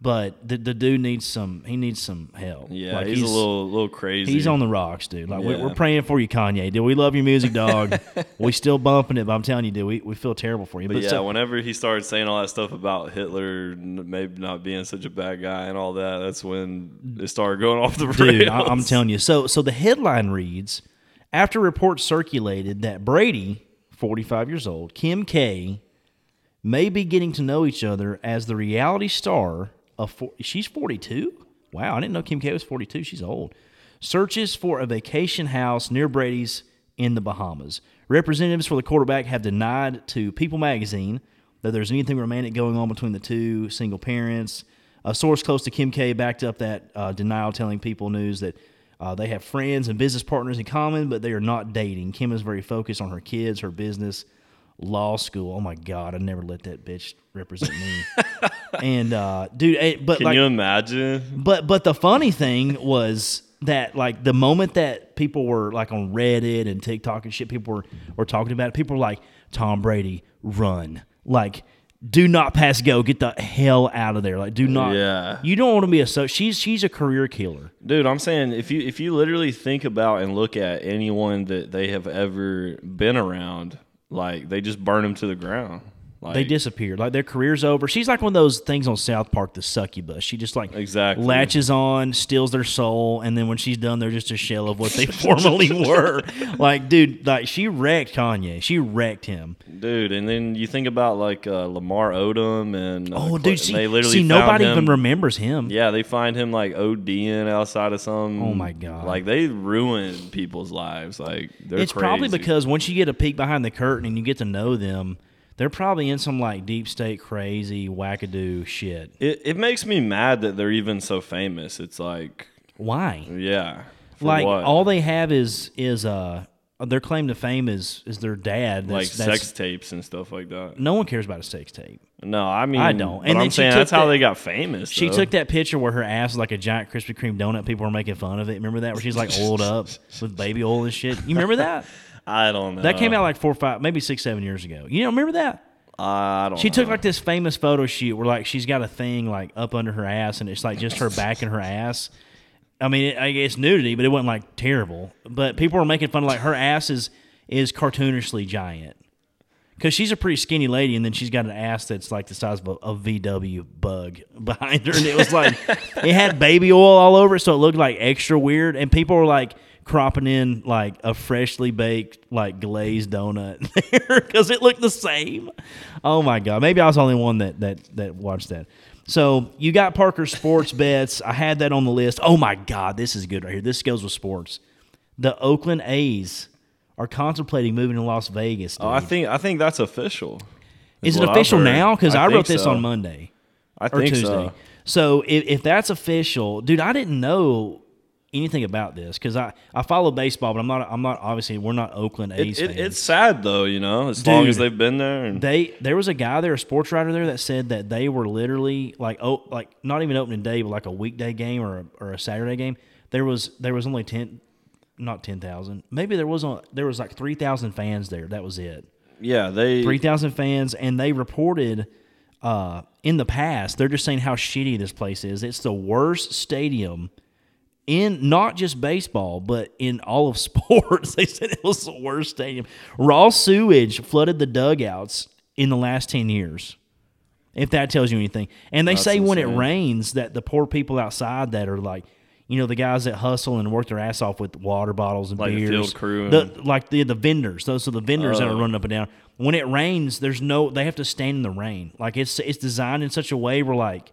Speaker 1: but the the dude needs some. He needs some help.
Speaker 3: yeah,
Speaker 1: Like,
Speaker 3: he's, a little little crazy.
Speaker 1: He's on the rocks, dude. Like we're, we're praying for you, Kanye. Dude, we love your music, dog. we still bumping it, but I'm telling you, dude, we, we feel terrible for you.
Speaker 3: But yeah,
Speaker 1: so-
Speaker 3: whenever he started saying all that stuff about Hitler maybe not being such a bad guy and all that, that's when it started going off the rails.
Speaker 1: dude, I, I'm telling you. So so the headline reads: After reports circulated that Brady, 45 years old, Kim K, may be getting to know each other as the reality star of. Four, she's 42. Wow, I didn't know Kim K was 42. She's old. Searches for a vacation house near Brady's in the Bahamas. Representatives for the quarterback have denied to People Magazine that there's anything romantic going on between the two single parents. A source close to Kim K backed up that uh, denial, telling People News that uh, they have friends and business partners in common, but they are not dating. Kim is very focused on her kids, her business, law school. Oh my God, I never let that bitch represent me. and uh, dude, eh, but
Speaker 3: Can
Speaker 1: like,
Speaker 3: you imagine?
Speaker 1: but but the funny thing was that like the moment that people were like on Reddit and TikTok and shit, people were were talking about it. People were like, "Tom Brady, run!" Like, do not pass go. Get the hell out of there. Like, do not.
Speaker 3: Yeah.
Speaker 1: You don't want to be a so. She's she's a career killer.
Speaker 3: Dude, I'm saying if you if you literally think about and look at anyone that they have ever been around, like they just burn them to the ground. Like
Speaker 1: They disappeared. Like their career's over. She's like one of those things on South Park, the succubus. She just like
Speaker 3: Exactly.
Speaker 1: latches on, steals their soul, and then when she's done, they're just a shell of what they formerly were. Like, dude, like she wrecked Kanye. She wrecked him.
Speaker 3: dude. And then you think about like uh, Lamar Odom and uh,
Speaker 1: Oh, dude, see,
Speaker 3: they literally
Speaker 1: see nobody
Speaker 3: him-
Speaker 1: even remembers him.
Speaker 3: Yeah, they find him like ODing outside of some.
Speaker 1: Oh, my God.
Speaker 3: Like they ruin people's lives. Like they're
Speaker 1: it's probably because once you get a peek behind the curtain and you get to know them, they're probably in some like deep state crazy wackadoo shit.
Speaker 3: it, it makes me mad that they're even so famous. It's like
Speaker 1: Why?
Speaker 3: yeah,
Speaker 1: like
Speaker 3: what?
Speaker 1: all they have is is uh their claim to fame is is their dad.
Speaker 3: like
Speaker 1: That's,
Speaker 3: sex tapes and stuff like that.
Speaker 1: No one cares about a sex tape.
Speaker 3: No, I mean
Speaker 1: I don't. And then
Speaker 3: I'm saying that's how
Speaker 1: that-
Speaker 3: they got famous.
Speaker 1: She
Speaker 3: though.
Speaker 1: took that picture where her ass was like a giant Krispy Kreme donut. People were making fun of it. Remember that? Where she's like oiled up with baby oil and shit. You remember that?
Speaker 3: I don't know.
Speaker 1: That came out like four, five, maybe six, seven years ago. You don't remember that?
Speaker 3: I don't.
Speaker 1: She took like this famous photo shoot where like she's got a thing like up under her ass and it's like just her back and her ass. I mean, it, I guess nudity, but it wasn't like terrible. But people were making fun of like her ass is is cartoonishly giant because she's a pretty skinny lady, and then she's got an ass that's like the size of a, a VW bug behind her, and it was like it had baby oil all over it, so it looked like extra weird. And people were like cropping in like a freshly baked like glazed donut there because it looked the same. Oh my god, maybe I was the only one that that that watched that. So you got Parker Sports Bets. I had that on the list. Oh my god, this is good right here. This goes with sports. The Oakland A's are contemplating moving to Las Vegas.
Speaker 3: Oh, I think I think that's official.
Speaker 1: Is it official now? Because I,
Speaker 3: think
Speaker 1: wrote this
Speaker 3: so.
Speaker 1: on Monday
Speaker 3: I
Speaker 1: or
Speaker 3: think
Speaker 1: Tuesday.
Speaker 3: so.
Speaker 1: So if, if that's official, dude, I didn't know anything about this because I, I follow baseball, but I'm not I'm not obviously we're not Oakland A's
Speaker 3: It, it, it's sad though, you know, as long as they've been there. And
Speaker 1: they there was a guy there, a sports writer there, that said that they were literally like oh like not even opening day, but like a weekday game or a, or a Saturday game. There was there was only ten, not ten thousand. Maybe there was on there was like three thousand fans there. That was it.
Speaker 3: yeah, they
Speaker 1: Three thousand fans, and they reported uh, in the past. They're just saying how shitty this place is. It's the worst stadium in not just baseball, but in all of sports. they said it was the worst stadium. Raw sewage flooded the dugouts in the last ten years. If that tells you anything, and they
Speaker 3: That's
Speaker 1: say when it rains that the poor people outside that are like. You know the guys that hustle and work their ass off with water bottles and
Speaker 3: Like the
Speaker 1: beers,
Speaker 3: field crew
Speaker 1: the, like the the vendors. Those are the vendors that are
Speaker 3: Oh.
Speaker 1: running up and down. When it rains, there's no. They have to stand in the rain. Like it's it's designed in such a way where like.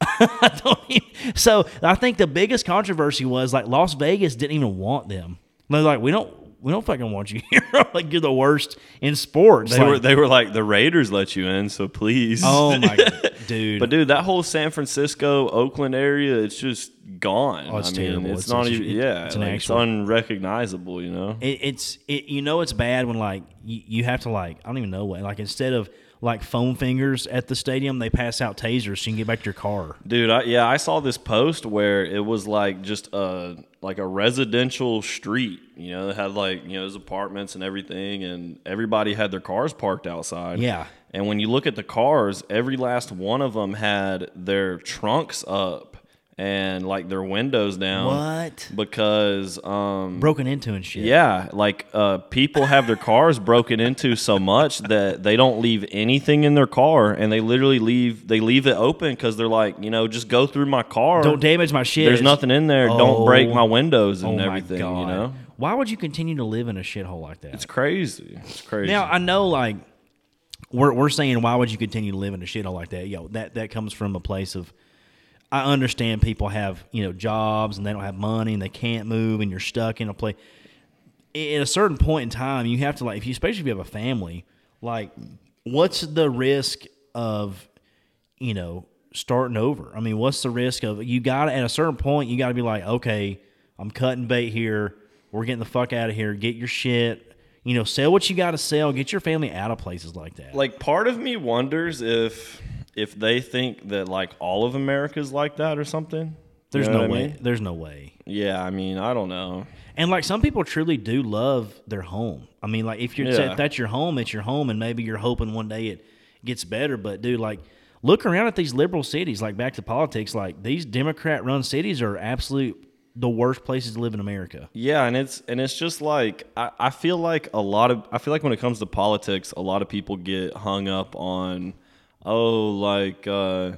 Speaker 1: Even, so I think the biggest controversy was like Las Vegas didn't even want them. They're like, we don't we don't fucking want you here. like you're the worst in sports.
Speaker 3: they
Speaker 1: Like,
Speaker 3: were they were like the Raiders let you in, so please.
Speaker 1: oh my god, dude.
Speaker 3: But dude, that whole San Francisco, Oakland area, it's just gone.
Speaker 1: Oh, it's
Speaker 3: I mean,
Speaker 1: terrible.
Speaker 3: It's,
Speaker 1: It's-
Speaker 3: not even. yeah,
Speaker 1: it's
Speaker 3: like, it's unrecognizable. You know.
Speaker 1: it, it's it, you know it's bad when like you, you have to like I don't even know what like instead of like foam fingers at the stadium they pass out tasers so you can get back to your car.
Speaker 3: Dude, I, yeah, I saw this post where it was like just a like a residential street. You know, it had like you know those apartments and everything, and everybody had their cars parked outside.
Speaker 1: Yeah.
Speaker 3: And when you look at the cars, every last one of them had their trunks up and like their windows down.
Speaker 1: What?
Speaker 3: Because um,
Speaker 1: Broken into and shit.
Speaker 3: yeah, like uh, people have their cars broken into so much that they don't leave anything in their car, and they literally leave they leave it open because they're like, you know, just go through my car.
Speaker 1: Don't damage my shit.
Speaker 3: There's nothing in there. Don't break
Speaker 1: Oh.
Speaker 3: my windows and
Speaker 1: Oh
Speaker 3: everything.
Speaker 1: my god!
Speaker 3: You know,
Speaker 1: Why would you continue to live in a shithole like that?
Speaker 3: it's crazy. It's crazy.
Speaker 1: now I know, like we're we're saying, why would you continue to live in a shithole like that? Yo, that that comes from a place of. I understand people have you know jobs and they don't have money and they can't move and you're stuck in a place. At a certain point in time, you have to like, if you especially if you have a family, like, what's the risk of, you know, starting over? I mean, what's the risk of you got at a certain point you got to be like, okay, I'm cutting bait here. We're getting the fuck out of here. Get your shit. You know, sell what you got to sell. Get your family out of places like that.
Speaker 3: like part of me wonders if if they think that like all of America's like that or something. You
Speaker 1: There's
Speaker 3: know
Speaker 1: no
Speaker 3: what I
Speaker 1: way.
Speaker 3: mean?
Speaker 1: There's no way.
Speaker 3: Yeah, I mean, I don't know.
Speaker 1: And like some people truly do love their home. I mean, like if you're
Speaker 3: Yeah.
Speaker 1: if that's your home, it's your home, and maybe you're hoping one day it gets better. But dude, like look around at these liberal cities. Like back to politics, like these Democrat-run cities are absolute the worst places to live in America.
Speaker 3: Yeah, and it's and it's just like I, I feel like a lot of I feel like when it comes to politics, a lot of people get hung up on oh like uh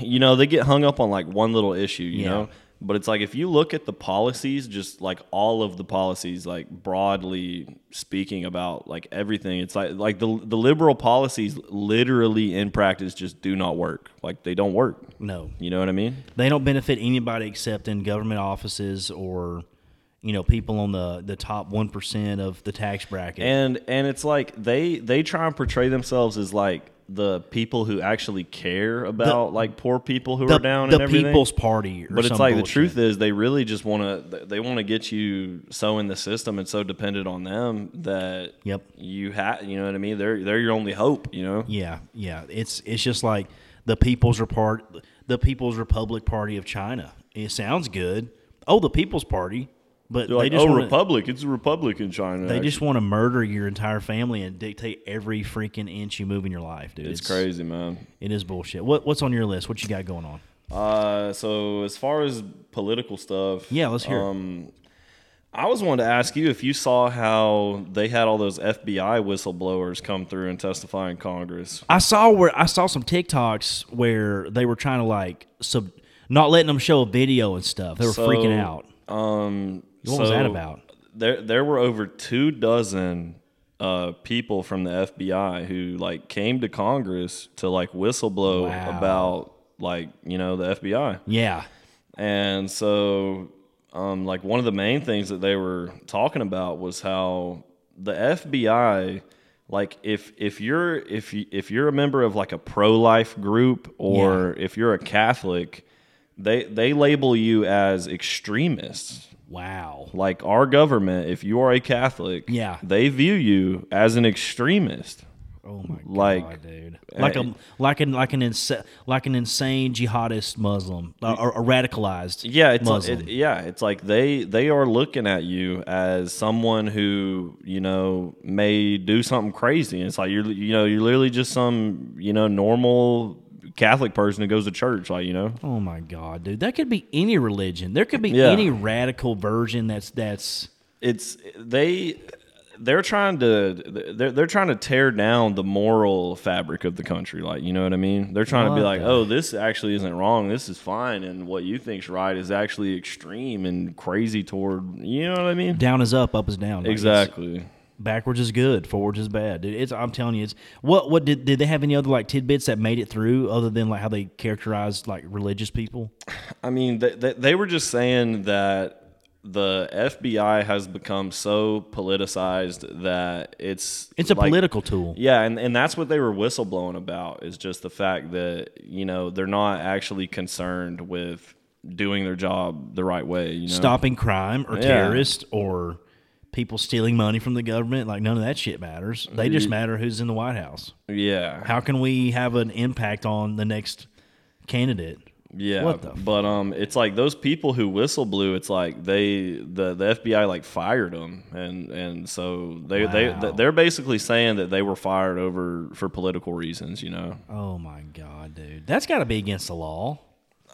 Speaker 3: you know, they get hung up on like one little issue, you
Speaker 1: Yeah.
Speaker 3: know? But it's like if you look at the policies, just like all of the policies, like broadly speaking about like everything, it's like like the the liberal policies literally in practice just do not work. Like they don't work.
Speaker 1: No,
Speaker 3: You know what I mean?
Speaker 1: they don't benefit anybody except in government offices or you know people on the the top one percent of the tax bracket.
Speaker 3: and and it's like they they try and portray themselves as like the people who actually care about like poor people who
Speaker 1: the,
Speaker 3: are down
Speaker 1: the
Speaker 3: and everything.
Speaker 1: The People's Party, or
Speaker 3: but it's like the truth is they really just want to they want to get you so in the system and so dependent on them that
Speaker 1: Yep.
Speaker 3: you have you know what I mean they're they're your only hope you know
Speaker 1: Yeah, yeah. It's it's just like the People's Repart, the People's Republic Party of China. It sounds good. Oh, the People's Party, But
Speaker 3: They're
Speaker 1: they
Speaker 3: like,
Speaker 1: just
Speaker 3: oh,
Speaker 1: wanna,
Speaker 3: republic. It's a republic in China.
Speaker 1: they
Speaker 3: actually."
Speaker 1: just want to murder your entire family and dictate every freaking inch you move in your life, dude.
Speaker 3: It's crazy, man.
Speaker 1: It is bullshit. What what's on your list? What you got going on?
Speaker 3: Uh, so as far as political stuff,
Speaker 1: Yeah, let's hear.
Speaker 3: Um, I was wanting to ask you if you saw how they had all those FBI whistleblowers come through and testify in Congress.
Speaker 1: I saw where I saw some TikToks where they were trying to like sub, not letting them show a video and stuff. They were
Speaker 3: So,
Speaker 1: freaking out.
Speaker 3: Um,
Speaker 1: What was that
Speaker 3: so
Speaker 1: about?
Speaker 3: There, there were over two dozen uh, people from the FBI who like came to Congress to like whistleblow
Speaker 1: Wow.
Speaker 3: about like you know the FBI.
Speaker 1: Yeah,
Speaker 3: And so, um, like one of the main things that they were talking about was how the FBI, like if if you're if you, if you're a member of like a pro life group or if you're a Catholic, they they label you as extremists.
Speaker 1: Wow.
Speaker 3: Like our government, if you are a Catholic,
Speaker 1: Yeah.
Speaker 3: they view you as an extremist.
Speaker 1: Oh my
Speaker 3: Like,
Speaker 1: god, dude! Like a eh, like an like an insa- like an insane jihadist Muslim or, or a radicalized.
Speaker 3: Yeah, it's
Speaker 1: Muslim.
Speaker 3: it, yeah, it's like they they are looking at you as someone who you know may do something crazy. And it's like you're you know you're literally just some you know normal Catholic person who goes to church, like you know.
Speaker 1: Oh my god, dude! That could be any religion. There could be
Speaker 3: Yeah.
Speaker 1: any radical version that's that's.
Speaker 3: It's they they're trying to they're they're trying to tear down the moral fabric of the country. Like you know what I mean? They're trying to be like,
Speaker 1: the-
Speaker 3: oh, this actually isn't wrong. This is fine, and what you think's right is actually extreme and crazy toward you know what I mean?
Speaker 1: Down is up, up is down. Like,
Speaker 3: Exactly.
Speaker 1: Backwards is good, forwards is bad. Dude, it's I'm telling you, it's what what did did they have any other like tidbits that made it through other than like how they characterized like religious people?
Speaker 3: I mean, they, they, they were just saying that the FBI has become so politicized that it's
Speaker 1: It's a
Speaker 3: like-
Speaker 1: political tool.
Speaker 3: Yeah, and, and that's what they were whistleblowing about is just the fact that you know they're not actually concerned with doing their job the right way. You know,
Speaker 1: Stopping crime or
Speaker 3: Yeah.
Speaker 1: terrorists or people stealing money from the government, like none of that shit matters. They just matter who's in the White House.
Speaker 3: Yeah,
Speaker 1: How can we have an impact on the next candidate?
Speaker 3: yeah.
Speaker 1: What the
Speaker 3: but um, it's like those people who whistle blew. It's like they the the FBI like fired them, and and so they
Speaker 1: Wow.
Speaker 3: they they're basically saying that they were fired over for political reasons. You know.
Speaker 1: Oh my god, dude. That's got to be against the law.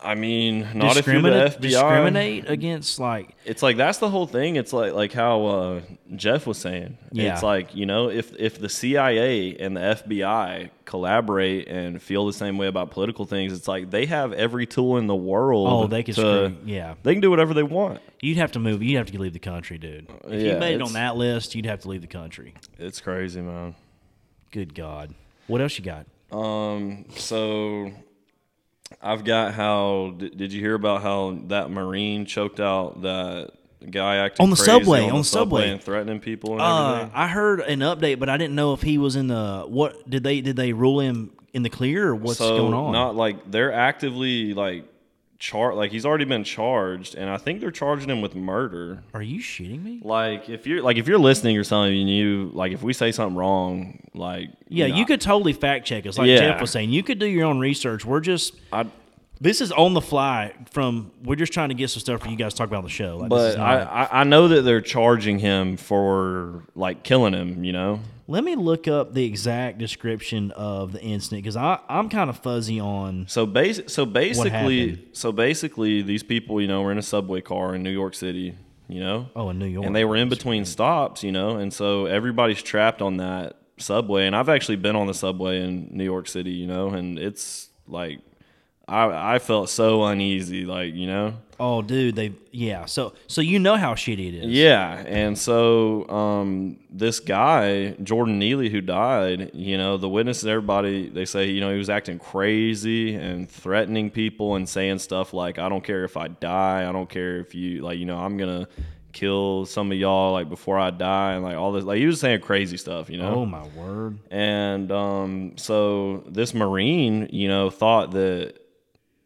Speaker 3: I mean, not if you're the FBI.
Speaker 1: discriminate against like
Speaker 3: It's like that's the whole thing. It's like like how uh, Jeff was saying.
Speaker 1: Yeah.
Speaker 3: It's like you know if if the CIA and the FBI collaborate and feel the same way about political things, it's like they have every tool in the world.
Speaker 1: oh they can
Speaker 3: to,
Speaker 1: screw yeah.
Speaker 3: They can do whatever they want.
Speaker 1: You'd have to move. You'd have to leave the country, dude. If you made it on that list, you'd have to leave the country.
Speaker 3: It's crazy, man.
Speaker 1: Good God. What else you got?
Speaker 3: Um. So. I've got how. Did, did you hear about how that Marine choked out that guy acting
Speaker 1: On the subway,
Speaker 3: on, the
Speaker 1: the subway.
Speaker 3: and threatening people and
Speaker 1: Uh,
Speaker 3: everything?
Speaker 1: I heard an update, but I didn't know if he was in the what did they did they rule him in the clear or what's
Speaker 3: so
Speaker 1: going on?
Speaker 3: Not like they're actively like char like he's already been charged, and I think they're charging him with murder.
Speaker 1: Are you shitting me?
Speaker 3: Like if you're like if you're listening or something, and you like if we say something wrong, like
Speaker 1: Yeah,
Speaker 3: know,
Speaker 1: you could totally fact check us, like
Speaker 3: Yeah.
Speaker 1: Jeff was saying. You could do your own research. We're just
Speaker 3: I,
Speaker 1: this is on the fly. From we're just trying to get some stuff for you guys to talk about on the show. Like,
Speaker 3: but I, I I know that they're charging him for like killing him. You know.
Speaker 1: let me look up the exact description of the incident because I I'm kind of fuzzy on.
Speaker 3: So basic, so basically, so basically, these people, you know, were in a subway car in New York City, you know,
Speaker 1: Oh, in New York,
Speaker 3: and they were in between stops, you know, and so everybody's trapped on that subway. And I've actually been on the subway in New York City, you know, and it's like I I felt so uneasy, like you know.
Speaker 1: Oh, dude, they yeah. So so you know how shitty it is.
Speaker 3: Yeah, and so um, this guy Jordan Neely who died, you know, the witnesses, everybody, they say, you know, he was acting crazy and threatening people and saying stuff like, "I don't care if I die, I don't care if you like, you know, I'm gonna kill some of y'all like before I die," and like all this, like he was saying crazy stuff, you know.
Speaker 1: Oh my word.
Speaker 3: And um, so this Marine, you know, thought that,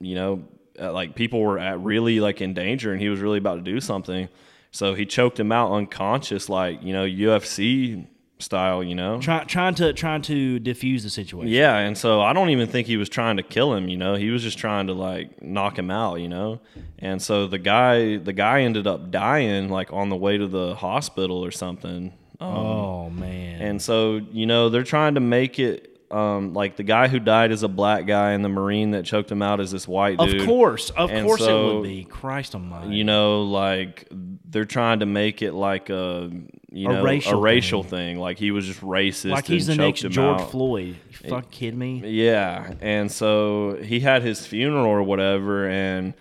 Speaker 3: you know, uh, like people were at really like in danger and he was really about to do something. So he choked him out unconscious, like, you know, UFC style, you know.
Speaker 1: Try, trying to trying to diffuse the situation.
Speaker 3: Yeah, and so I don't even think he was trying to kill him, you know. He was just trying to like knock him out, you know. And so the guy the guy ended up dying like on the way to the hospital or something. Um,
Speaker 1: Oh man.
Speaker 3: and so, you know, they're trying to make it um, like the guy who died is a black guy and the marine that choked him out is this white dude.
Speaker 1: of course, of
Speaker 3: And
Speaker 1: course it would be. Christ Almighty.
Speaker 3: You know, like they're trying to make it like a you
Speaker 1: A
Speaker 3: know
Speaker 1: racial
Speaker 3: a racial thing. Like he was just racist.
Speaker 1: like he's the next George
Speaker 3: out.
Speaker 1: Floyd. You fuck kidding me?
Speaker 3: Yeah, and so he had his funeral or whatever, and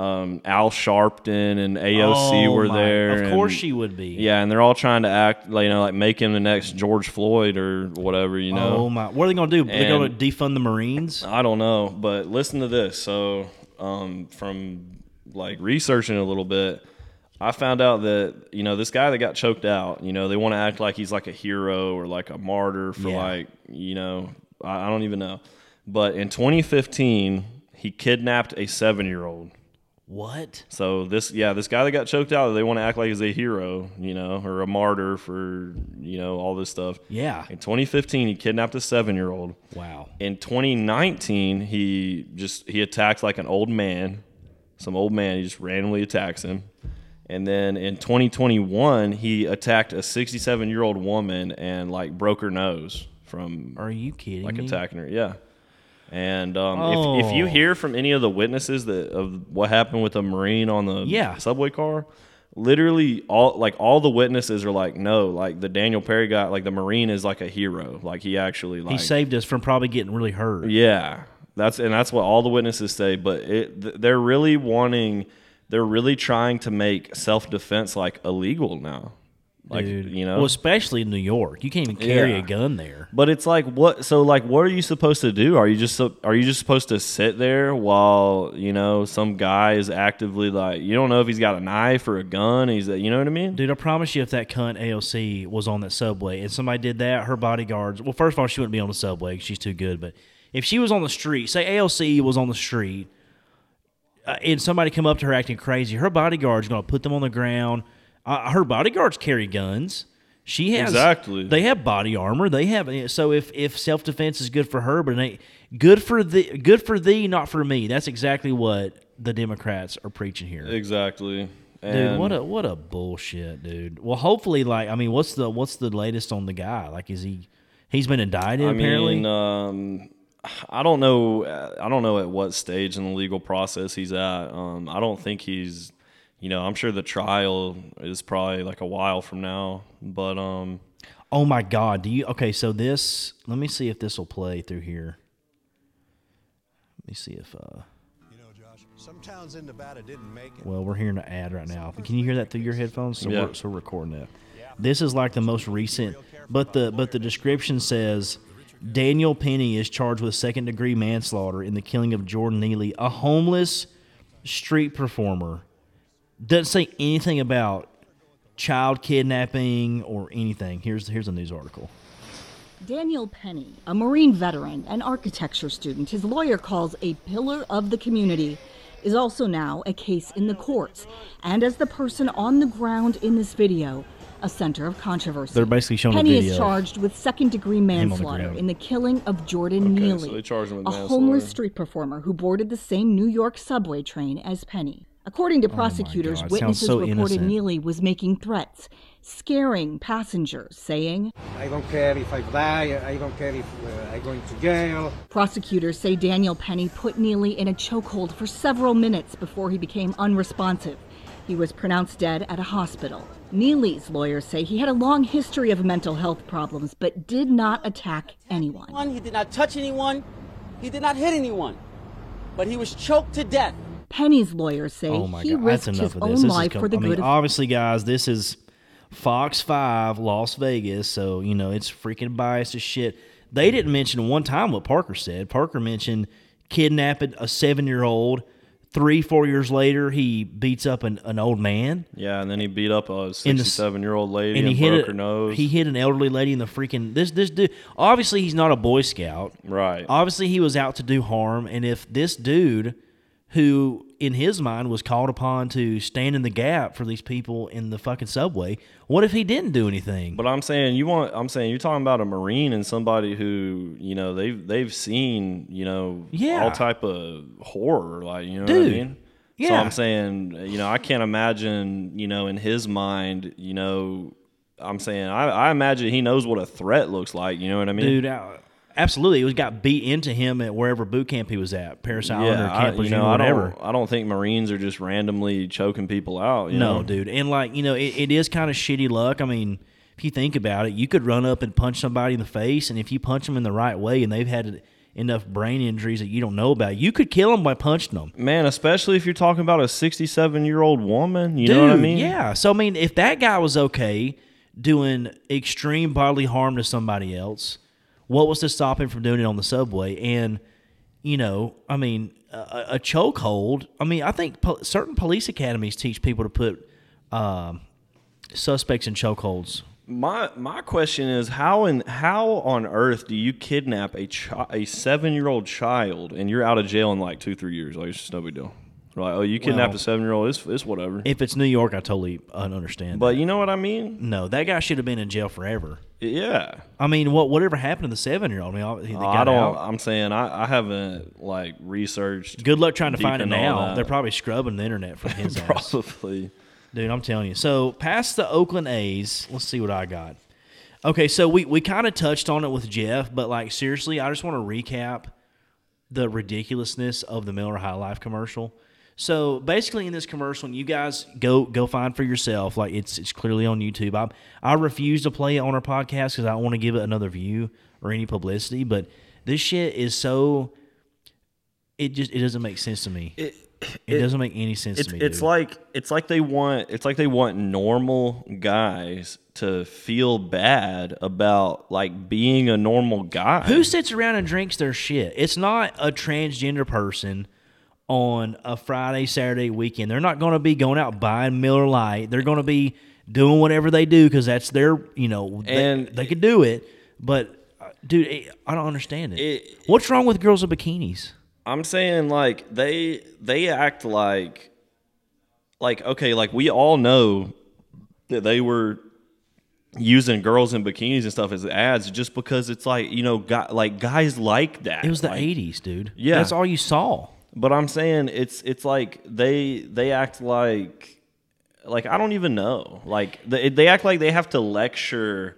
Speaker 3: um, Al Sharpton and AOC
Speaker 1: Oh,
Speaker 3: were
Speaker 1: my-
Speaker 3: there.
Speaker 1: Of course she would be.
Speaker 3: Yeah, and they're all trying to act, like, you know, like make him the next George Floyd or whatever, you know.
Speaker 1: Oh my! What are they gonna do? They're gonna defund the Marines?
Speaker 3: I don't know, but listen to this. So, um, from like researching a little bit, I found out that you know this guy that got choked out. You know, they want to act like he's like a hero or like a martyr for
Speaker 1: Yeah.
Speaker 3: like you know I, I don't even know. But in 2015, he kidnapped a seven year old.
Speaker 1: What?
Speaker 3: So this, yeah, this guy that got choked out, they want to act like he's a hero, you know, or a martyr for you know all this stuff.
Speaker 1: Yeah.
Speaker 3: In 2015, he kidnapped a seven year old.
Speaker 1: Wow.
Speaker 3: In 2019, he just he attacks like an old man, some old man. He just randomly attacks him, and then in 2021, he attacked a 67 year old woman and like broke her nose from
Speaker 1: Are you kidding
Speaker 3: like
Speaker 1: me?
Speaker 3: attacking her. Yeah. And um, if, if you
Speaker 1: Oh.
Speaker 3: hear from any of the witnesses that of what happened with the marine on the
Speaker 1: Yeah.
Speaker 3: subway car, literally all like all the witnesses are like, no, like the Daniel Perry guy, like the marine is like a hero, like he actually like
Speaker 1: He saved us from probably getting really hurt.
Speaker 3: yeah, that's and that's what all the witnesses say. But it, th- they're really wanting, they're really trying to make self defense like illegal now, like
Speaker 1: Dude.
Speaker 3: you know.
Speaker 1: Well, especially in New York, you can't even carry
Speaker 3: Yeah.
Speaker 1: a gun there.
Speaker 3: but it's like what? So like, what are you supposed to do? Are you just are you just supposed to sit there while you know some guy is actively like you don't know if he's got a knife or a gun? He's you know what I mean?
Speaker 1: Dude, I promise you, if that cunt AOC was on that subway and somebody did that, her bodyguards. Well, first of all, she wouldn't be on the subway 'cause she's too good. But if she was on the street, say AOC was on the street, uh, and somebody come up to her acting crazy, her bodyguard's going to put them on the ground. Uh, her bodyguards carry guns. She has
Speaker 3: Exactly.
Speaker 1: They have body armor. They have so if if self defense is good for her, but it ain't good for the good for thee, not for me. That's exactly what the Democrats are preaching here.
Speaker 3: Exactly.
Speaker 1: Dude, what a what a bullshit, dude. Well, hopefully, like, I mean, what's the what's the latest on the guy? Like, is he he's been indicted
Speaker 3: I
Speaker 1: apparently?
Speaker 3: mean, um, I don't know. I don't know at what stage in the legal process he's at. Um, I don't think he's. You know, I'm sure the trial is probably like a while from now. But um,
Speaker 1: oh my god, do you? Okay, so this. Let me see if this will play through here. Let me see if. uh
Speaker 4: You know, Josh, some towns in Nevada didn't make it.
Speaker 1: Well, we're hearing an ad right now. Can you hear that through your headphones? So
Speaker 3: Yeah.
Speaker 1: we're so we're recording that. This is like the most recent, but the but the description says Daniel Penny is charged with second degree manslaughter in the killing of Jordan Neely, a homeless street performer. Doesn't say anything about child kidnapping or anything. Here's here's a news article.
Speaker 5: Daniel Penny, a Marine veteran and architecture student his lawyer calls a pillar of the community, is also now a case in the courts. And as the person on the ground in this video, a center of controversy.
Speaker 1: They're basically showing a
Speaker 5: Penny
Speaker 1: video
Speaker 5: is charged with second degree
Speaker 1: on the
Speaker 5: manslaughter in the killing of Jordan
Speaker 3: Okay,
Speaker 5: Neely,
Speaker 3: so they charged him with
Speaker 5: a homeless street performer who boarded the same New York subway train as Penny. According to prosecutors,
Speaker 1: Oh
Speaker 5: witnesses
Speaker 1: so
Speaker 5: reported
Speaker 1: innocent.
Speaker 5: Neely was making threats, scaring passengers, saying,
Speaker 6: I don't care if I die. I don't care if uh, I go into jail.
Speaker 5: Prosecutors say Daniel Penny put Neely in a chokehold for several minutes before he became unresponsive. He was pronounced dead at a hospital. Neely's lawyers say he had a long history of mental health problems but did not attack anyone.
Speaker 7: He did not touch anyone. He did not hit anyone. But he was choked to death.
Speaker 5: Penny's lawyers say
Speaker 1: Oh my
Speaker 5: he
Speaker 1: god,
Speaker 5: risked
Speaker 1: enough
Speaker 5: his
Speaker 1: of
Speaker 5: own
Speaker 1: this. this
Speaker 5: life
Speaker 1: is com-
Speaker 5: for the
Speaker 1: I mean,
Speaker 5: good of
Speaker 1: obviously, guys, this is Fox Five, Las Vegas, so you know it's freaking biased as shit. They didn't mention one time what Parker said. Parker mentioned kidnapping a seven-year-old. Three, four years later, he beats up an, an old man,
Speaker 3: yeah, and then he beat up a
Speaker 1: In the s-
Speaker 3: 67 year old lady
Speaker 1: and
Speaker 3: and,
Speaker 1: he hit
Speaker 3: broke
Speaker 1: a-
Speaker 3: her nose.
Speaker 1: He hit an elderly lady in the freaking this this dude. Obviously, he's not a Boy Scout.
Speaker 3: right.
Speaker 1: Obviously, he was out to do harm, and if this dude who in his mind was called upon to stand in the gap for these people in the fucking subway. What if he didn't do anything?
Speaker 3: But I'm saying you want. I'm saying you're talking about a marine and somebody who you know they've they've seen you know
Speaker 1: Yeah.
Speaker 3: all type of horror like you know
Speaker 1: Dude,
Speaker 3: what I mean. So. I'm saying you know I can't imagine you know in his mind you know I'm saying I, I imagine he knows what a threat looks like. You know what I mean?
Speaker 1: Dude, uh, absolutely. It was got beat into him at wherever boot camp he was at, Parris Island or Camp
Speaker 3: I, you know I
Speaker 1: whatever.
Speaker 3: don't I don't think Marines are just randomly choking people out. You
Speaker 1: No,
Speaker 3: know?
Speaker 1: dude. And like, you know, it, it is kind of shitty luck. I mean, if you think about it, you could run up and punch somebody in the face, and if you punch them in the right way and they've had enough brain injuries that you don't know about, you could kill them by punching them.
Speaker 3: Man, especially if you're talking about a 67 year old woman. You know what I mean?
Speaker 1: Yeah. So I mean, if that guy was okay doing extreme bodily harm to somebody else, what was to stop him from doing it on the subway? And you know, I mean, a, a chokehold. I mean, I think po- certain police academies teach people to put um, suspects in chokeholds.
Speaker 3: My my question is how in how on earth do you kidnap a chi- a seven year old child and you're out of jail in like two three years? Like it's just no big deal. Like oh you kidnapped
Speaker 1: Well-
Speaker 3: a seven year old, it's it's whatever.
Speaker 1: If it's New York, I totally uh, understand.
Speaker 3: but you know what I mean?
Speaker 1: no, that guy should have been in jail forever.
Speaker 3: Yeah.
Speaker 1: I mean, what whatever happened to the seven year old? I mean, they
Speaker 3: Oh,
Speaker 1: got
Speaker 3: I don't.
Speaker 1: out.
Speaker 3: I'm saying I, I haven't like researched.
Speaker 1: Good luck trying to
Speaker 3: deep
Speaker 1: find it
Speaker 3: in all
Speaker 1: now.
Speaker 3: that.
Speaker 1: They're probably scrubbing the internet from his ass.
Speaker 3: Probably.
Speaker 1: Dude, I'm telling you. So past the Oakland A's, let's see what I got. Okay, so we, we kind of touched on it with Jeff, but like seriously, I just want to recap the ridiculousness of the Miller High Life commercial. So basically, in this commercial, and you guys go go find for yourself. Like it's it's clearly on YouTube. I I refuse to play it on our podcast because I don't want to give it another view or any publicity. But this shit is so. It just it doesn't make sense to me. It, doesn't make any sense to me.
Speaker 3: it's
Speaker 1: dude.
Speaker 3: like it's like they want it's like they want normal guys to feel bad about like being a normal guy.
Speaker 1: Who sits around and drinks their shit? It's not a transgender person on a Friday, Saturday weekend. They're not going to be going out buying Miller Lite. They're going to be doing whatever they do because that's their, you know, they,
Speaker 3: And-
Speaker 1: they could do it. But, uh, dude, it, I don't understand it.
Speaker 3: It-
Speaker 1: What's wrong with girls in bikinis?
Speaker 3: I'm saying like they they act like like okay, like we all know that they were using girls in bikinis and stuff as ads just because it's like, you know, guy, like guys like that.
Speaker 1: It was the
Speaker 3: Like,
Speaker 1: 80s, dude.
Speaker 3: Yeah.
Speaker 1: That's all you saw.
Speaker 3: But I'm saying it's it's like they they act like like I don't even know. Like they they act like they have to lecture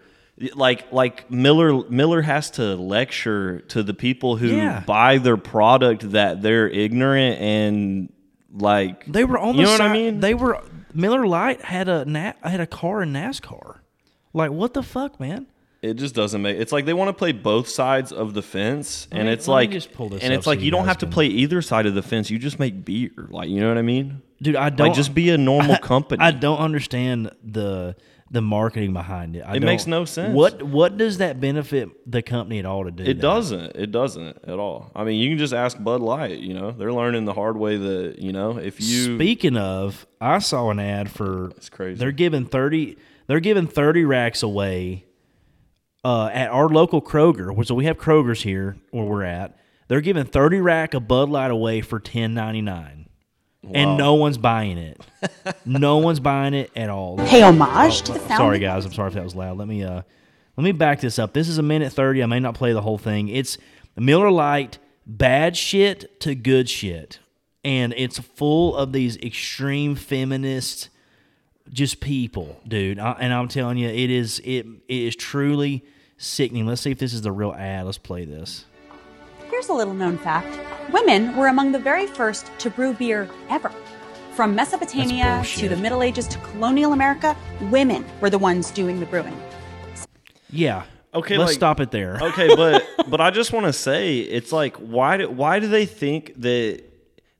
Speaker 3: like like Miller Miller has to lecture to the people who
Speaker 1: Yeah.
Speaker 3: buy their product that they're ignorant and like
Speaker 1: They were on
Speaker 3: you
Speaker 1: the
Speaker 3: know
Speaker 1: side.
Speaker 3: what I mean?
Speaker 1: They were Miller Lite had a had a car in NASCAR. Like what the fuck, man?
Speaker 3: It just doesn't make it's like they want to play both sides of the fence and
Speaker 1: me-
Speaker 3: it's like
Speaker 1: just pull this
Speaker 3: and it's
Speaker 1: so
Speaker 3: like
Speaker 1: you
Speaker 3: you don't have to play either side of the fence you just make beer like you know what i mean
Speaker 1: Dude, I don't
Speaker 3: like just be a normal company
Speaker 1: I don't understand the the marketing behind it. I
Speaker 3: It makes no sense.
Speaker 1: What what does that benefit the company at all to do?
Speaker 3: It
Speaker 1: that?
Speaker 3: doesn't. It doesn't at all. I mean, you can just ask Bud Light. You know, they're learning the hard way that you know if you.
Speaker 1: Speaking of, I saw an ad for.
Speaker 3: It's crazy.
Speaker 1: They're giving thirty. They're giving thirty racks away. Uh, at our local Kroger, which so we have Krogers here where we're at. They're giving thirty rack of Bud Light away for ten ninety nine, and no one's buying it. no one's buying it at all.
Speaker 8: Pay homage to the founding.
Speaker 1: Sorry, guys. I'm sorry if that was loud. Let me uh, let me back this up. This is a minute thirty. I may not play the whole thing. It's Miller Lite bad shit to good shit, and it's full of these extreme feminist, just people, dude. I, and I'm telling you, it is it, it is truly sickening. Let's see if this is the real ad. Let's play this.
Speaker 8: Here's a little known fact women were among the very first to brew beer ever. From Mesopotamia to the. Middle Ages to colonial America, women were the ones doing the brewing.
Speaker 1: Yeah.
Speaker 3: Okay,
Speaker 1: Let's
Speaker 3: like-
Speaker 1: stop it there.
Speaker 3: okay, but but I just want to say it's like why do why do they think that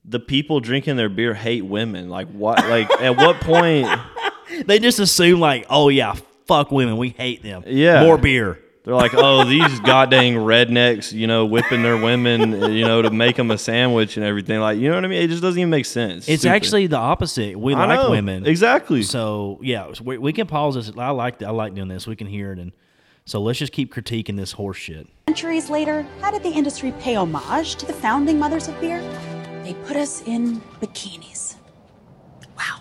Speaker 3: the people drinking their beer hate women? Like what? Like at what point?
Speaker 1: They just assume like, oh yeah, fuck women. We hate them.
Speaker 3: Yeah.
Speaker 1: More beer.
Speaker 3: They're like, oh, these goddamn rednecks, you know, whipping their women, you know, to make them a sandwich and everything. Like, you know what I mean? It just doesn't even make sense.
Speaker 1: It's
Speaker 3: Stupid.
Speaker 1: actually the opposite. We
Speaker 3: I
Speaker 1: like
Speaker 3: know.
Speaker 1: women.
Speaker 3: Exactly.
Speaker 1: So yeah, so we, we can pause this. I like I like doing this. We can hear it, and so let's just keep critiquing this horse shit.
Speaker 8: Centuries later, how did the industry pay homage to the founding mothers of beer? they put us in bikinis. Wow.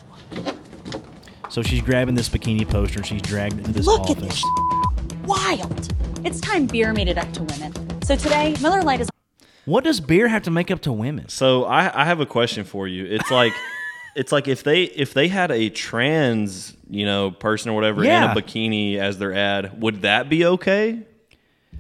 Speaker 1: So she's grabbing this bikini poster and she's dragged it to this
Speaker 8: Look
Speaker 1: office.
Speaker 8: at this. Wild. It's time beer made it up to women. So today, Miller Lite is
Speaker 1: What does beer have to make up to women?
Speaker 3: So I, I have a question for you. It's like it's like if they if they had a trans you know person or whatever
Speaker 1: Yeah.
Speaker 3: in a bikini as their ad, would that be okay?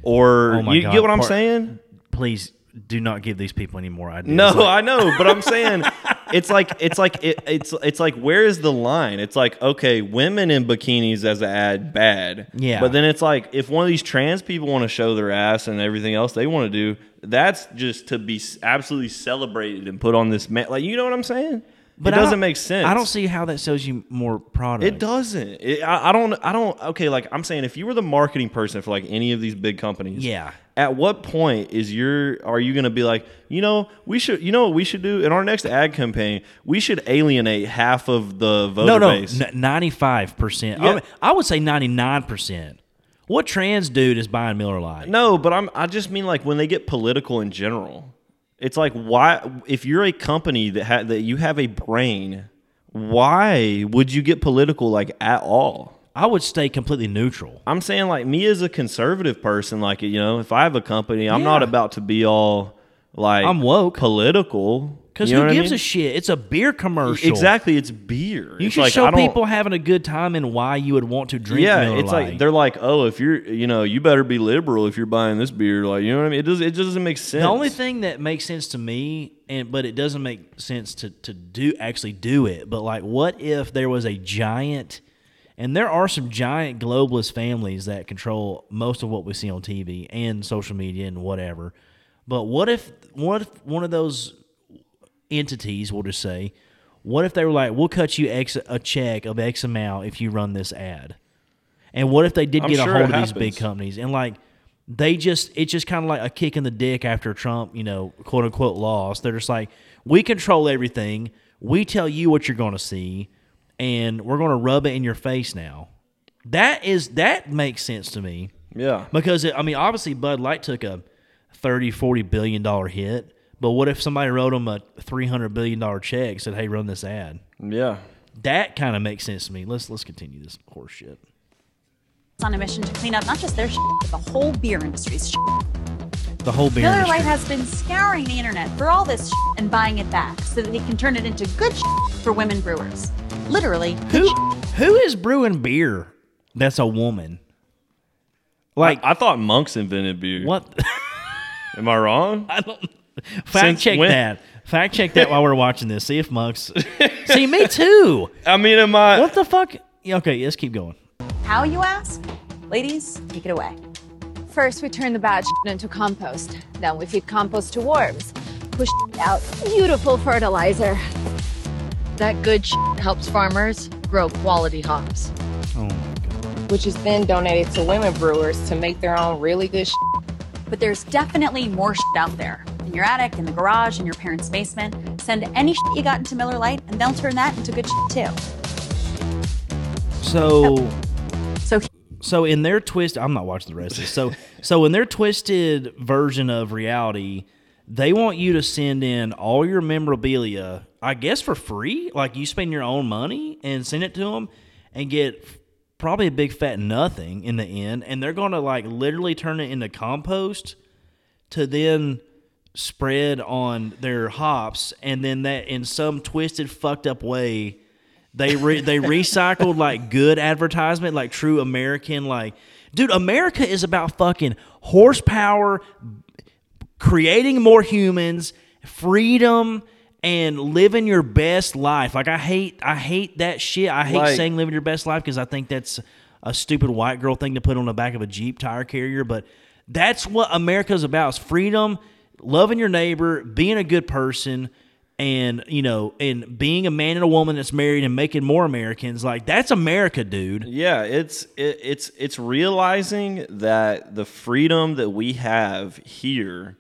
Speaker 3: Or
Speaker 1: Oh
Speaker 3: you
Speaker 1: God,
Speaker 3: get what I'm saying?
Speaker 1: Please do not give these people any more ideas.
Speaker 3: No,
Speaker 1: Like,
Speaker 3: I know, but I'm saying it's like it's like it, it's it's like where is the line? It's like okay, women in bikinis as an ad bad.
Speaker 1: Yeah.
Speaker 3: But then it's like if one of these trans people want to show their ass and everything else they want to do, that's just to be absolutely celebrated and put on this man. Like you know what I'm saying?
Speaker 1: but
Speaker 3: it doesn't make sense.
Speaker 1: I don't see how that sells you more product.
Speaker 3: It doesn't. It, I, I don't. I don't. Okay, like I'm saying, if you were the marketing person for like any of these big companies,
Speaker 1: Yeah.
Speaker 3: At what point is your are you going to be like, you know, we should, you know, what we should do in our next ad campaign? We should alienate half of the voter
Speaker 1: No, no,
Speaker 3: base.
Speaker 1: ninety-five percent. I would say ninety-nine percent. What trans dude is buying Miller Lite?
Speaker 3: No, but I'm. I just mean like when they get political in general. It's like why if you're a company that ha- that you have a brain, why would you get political like at all?
Speaker 1: I would stay completely neutral.
Speaker 3: I'm saying like me as a conservative person, like you know, if I have a company, I'm not about to be all like
Speaker 1: I'm woke.
Speaker 3: political.
Speaker 1: Because
Speaker 3: You know
Speaker 1: who
Speaker 3: what I
Speaker 1: gives
Speaker 3: mean?
Speaker 1: a shit? It's a beer commercial.
Speaker 3: Exactly, it's beer.
Speaker 1: You
Speaker 3: It's
Speaker 1: should
Speaker 3: like,
Speaker 1: show
Speaker 3: don't-
Speaker 1: people having a good time and why you would want to drink.
Speaker 3: Yeah,
Speaker 1: Miller
Speaker 3: it's
Speaker 1: Lite.
Speaker 3: like they're like, oh, if you're, you know, you better be liberal if you're buying this beer. Like, you know what I mean? It does. It just doesn't make sense.
Speaker 1: The only thing that makes sense to me, and but it doesn't make sense to to do actually do it. But like, what if there was a giant, and there are some giant globalist families that control most of what we see on TV and social media and whatever. But what if what if one of those entities, we'll just say, what if they were like, we'll cut you X a check of X amount if you run this ad? And what if they did
Speaker 3: I'm
Speaker 1: get a hold of these big companies and like they just it's just kind of like a kick in the dick after Trump, you know, quote unquote lost. They're just like, we control everything. We tell you what you're going to see, and we're going to rub it in your face now. That is that makes sense to me
Speaker 3: Yeah.
Speaker 1: because it, I mean, obviously Bud Light took a 30, 40 billion dollar hit. But what if somebody wrote them a three hundred billion dollar check and said, "Hey, run this ad"?
Speaker 3: Yeah.
Speaker 1: That kind of makes sense to me. Let's let's continue this horse shit.
Speaker 8: on a mission to clean up not just their shit, but the whole beer industry's shit.
Speaker 1: The whole beer
Speaker 8: Miller
Speaker 1: industry.
Speaker 8: Lite has been scouring the internet for all this shit and buying it back so that they can turn it into good shit for women brewers. Literally,
Speaker 1: Who who is brewing beer? That's a woman. Like
Speaker 3: I thought monks invented beer.
Speaker 1: what?
Speaker 3: Am I wrong?
Speaker 1: I don't. Fact
Speaker 3: Since
Speaker 1: check
Speaker 3: when?
Speaker 1: that. Fact check that while we're watching this. See if monks. See me too.
Speaker 3: I mean, am I?
Speaker 1: What the fuck? Okay, let's keep going.
Speaker 8: how you ask? Ladies, take it away.
Speaker 9: First, we turn the bad shit into compost. Then we feed compost to worms. Push out beautiful fertilizer.
Speaker 10: That good shit helps farmers grow quality hops,
Speaker 1: Oh my god.
Speaker 11: which is then donated to women brewers to make their own really good sh-
Speaker 8: But there's definitely more shit out there. In your attic, in the garage, in your parents' basement. Send any shit you got into Miller Lite, and they'll turn that into good shit too.
Speaker 1: So
Speaker 8: So
Speaker 1: so in their twist, I'm not watching the rest of this. So so in their twisted version of reality, they want you to send in all your memorabilia, I guess for free. Like you spend your own money and send it to them, and get probably a big fat nothing in the end. And they're going to like literally turn it into compost to then spread on their hops, and then that in some twisted, fucked up way. They re- they recycled like good advertisement, like true American, like dude, America is about fucking horsepower, creating more humans, freedom, and living your best life. Like I hate I hate that shit. I hate
Speaker 3: Like-
Speaker 1: saying living your best life because I think that's a stupid white girl thing to put on the back of a Jeep tire carrier. But that's what America's about: is freedom, loving your neighbor, being a good person. And you know, and being a man and a woman that's married and making more Americans, like that's America, dude.
Speaker 3: Yeah, it's it, it's it's realizing that the freedom that we have here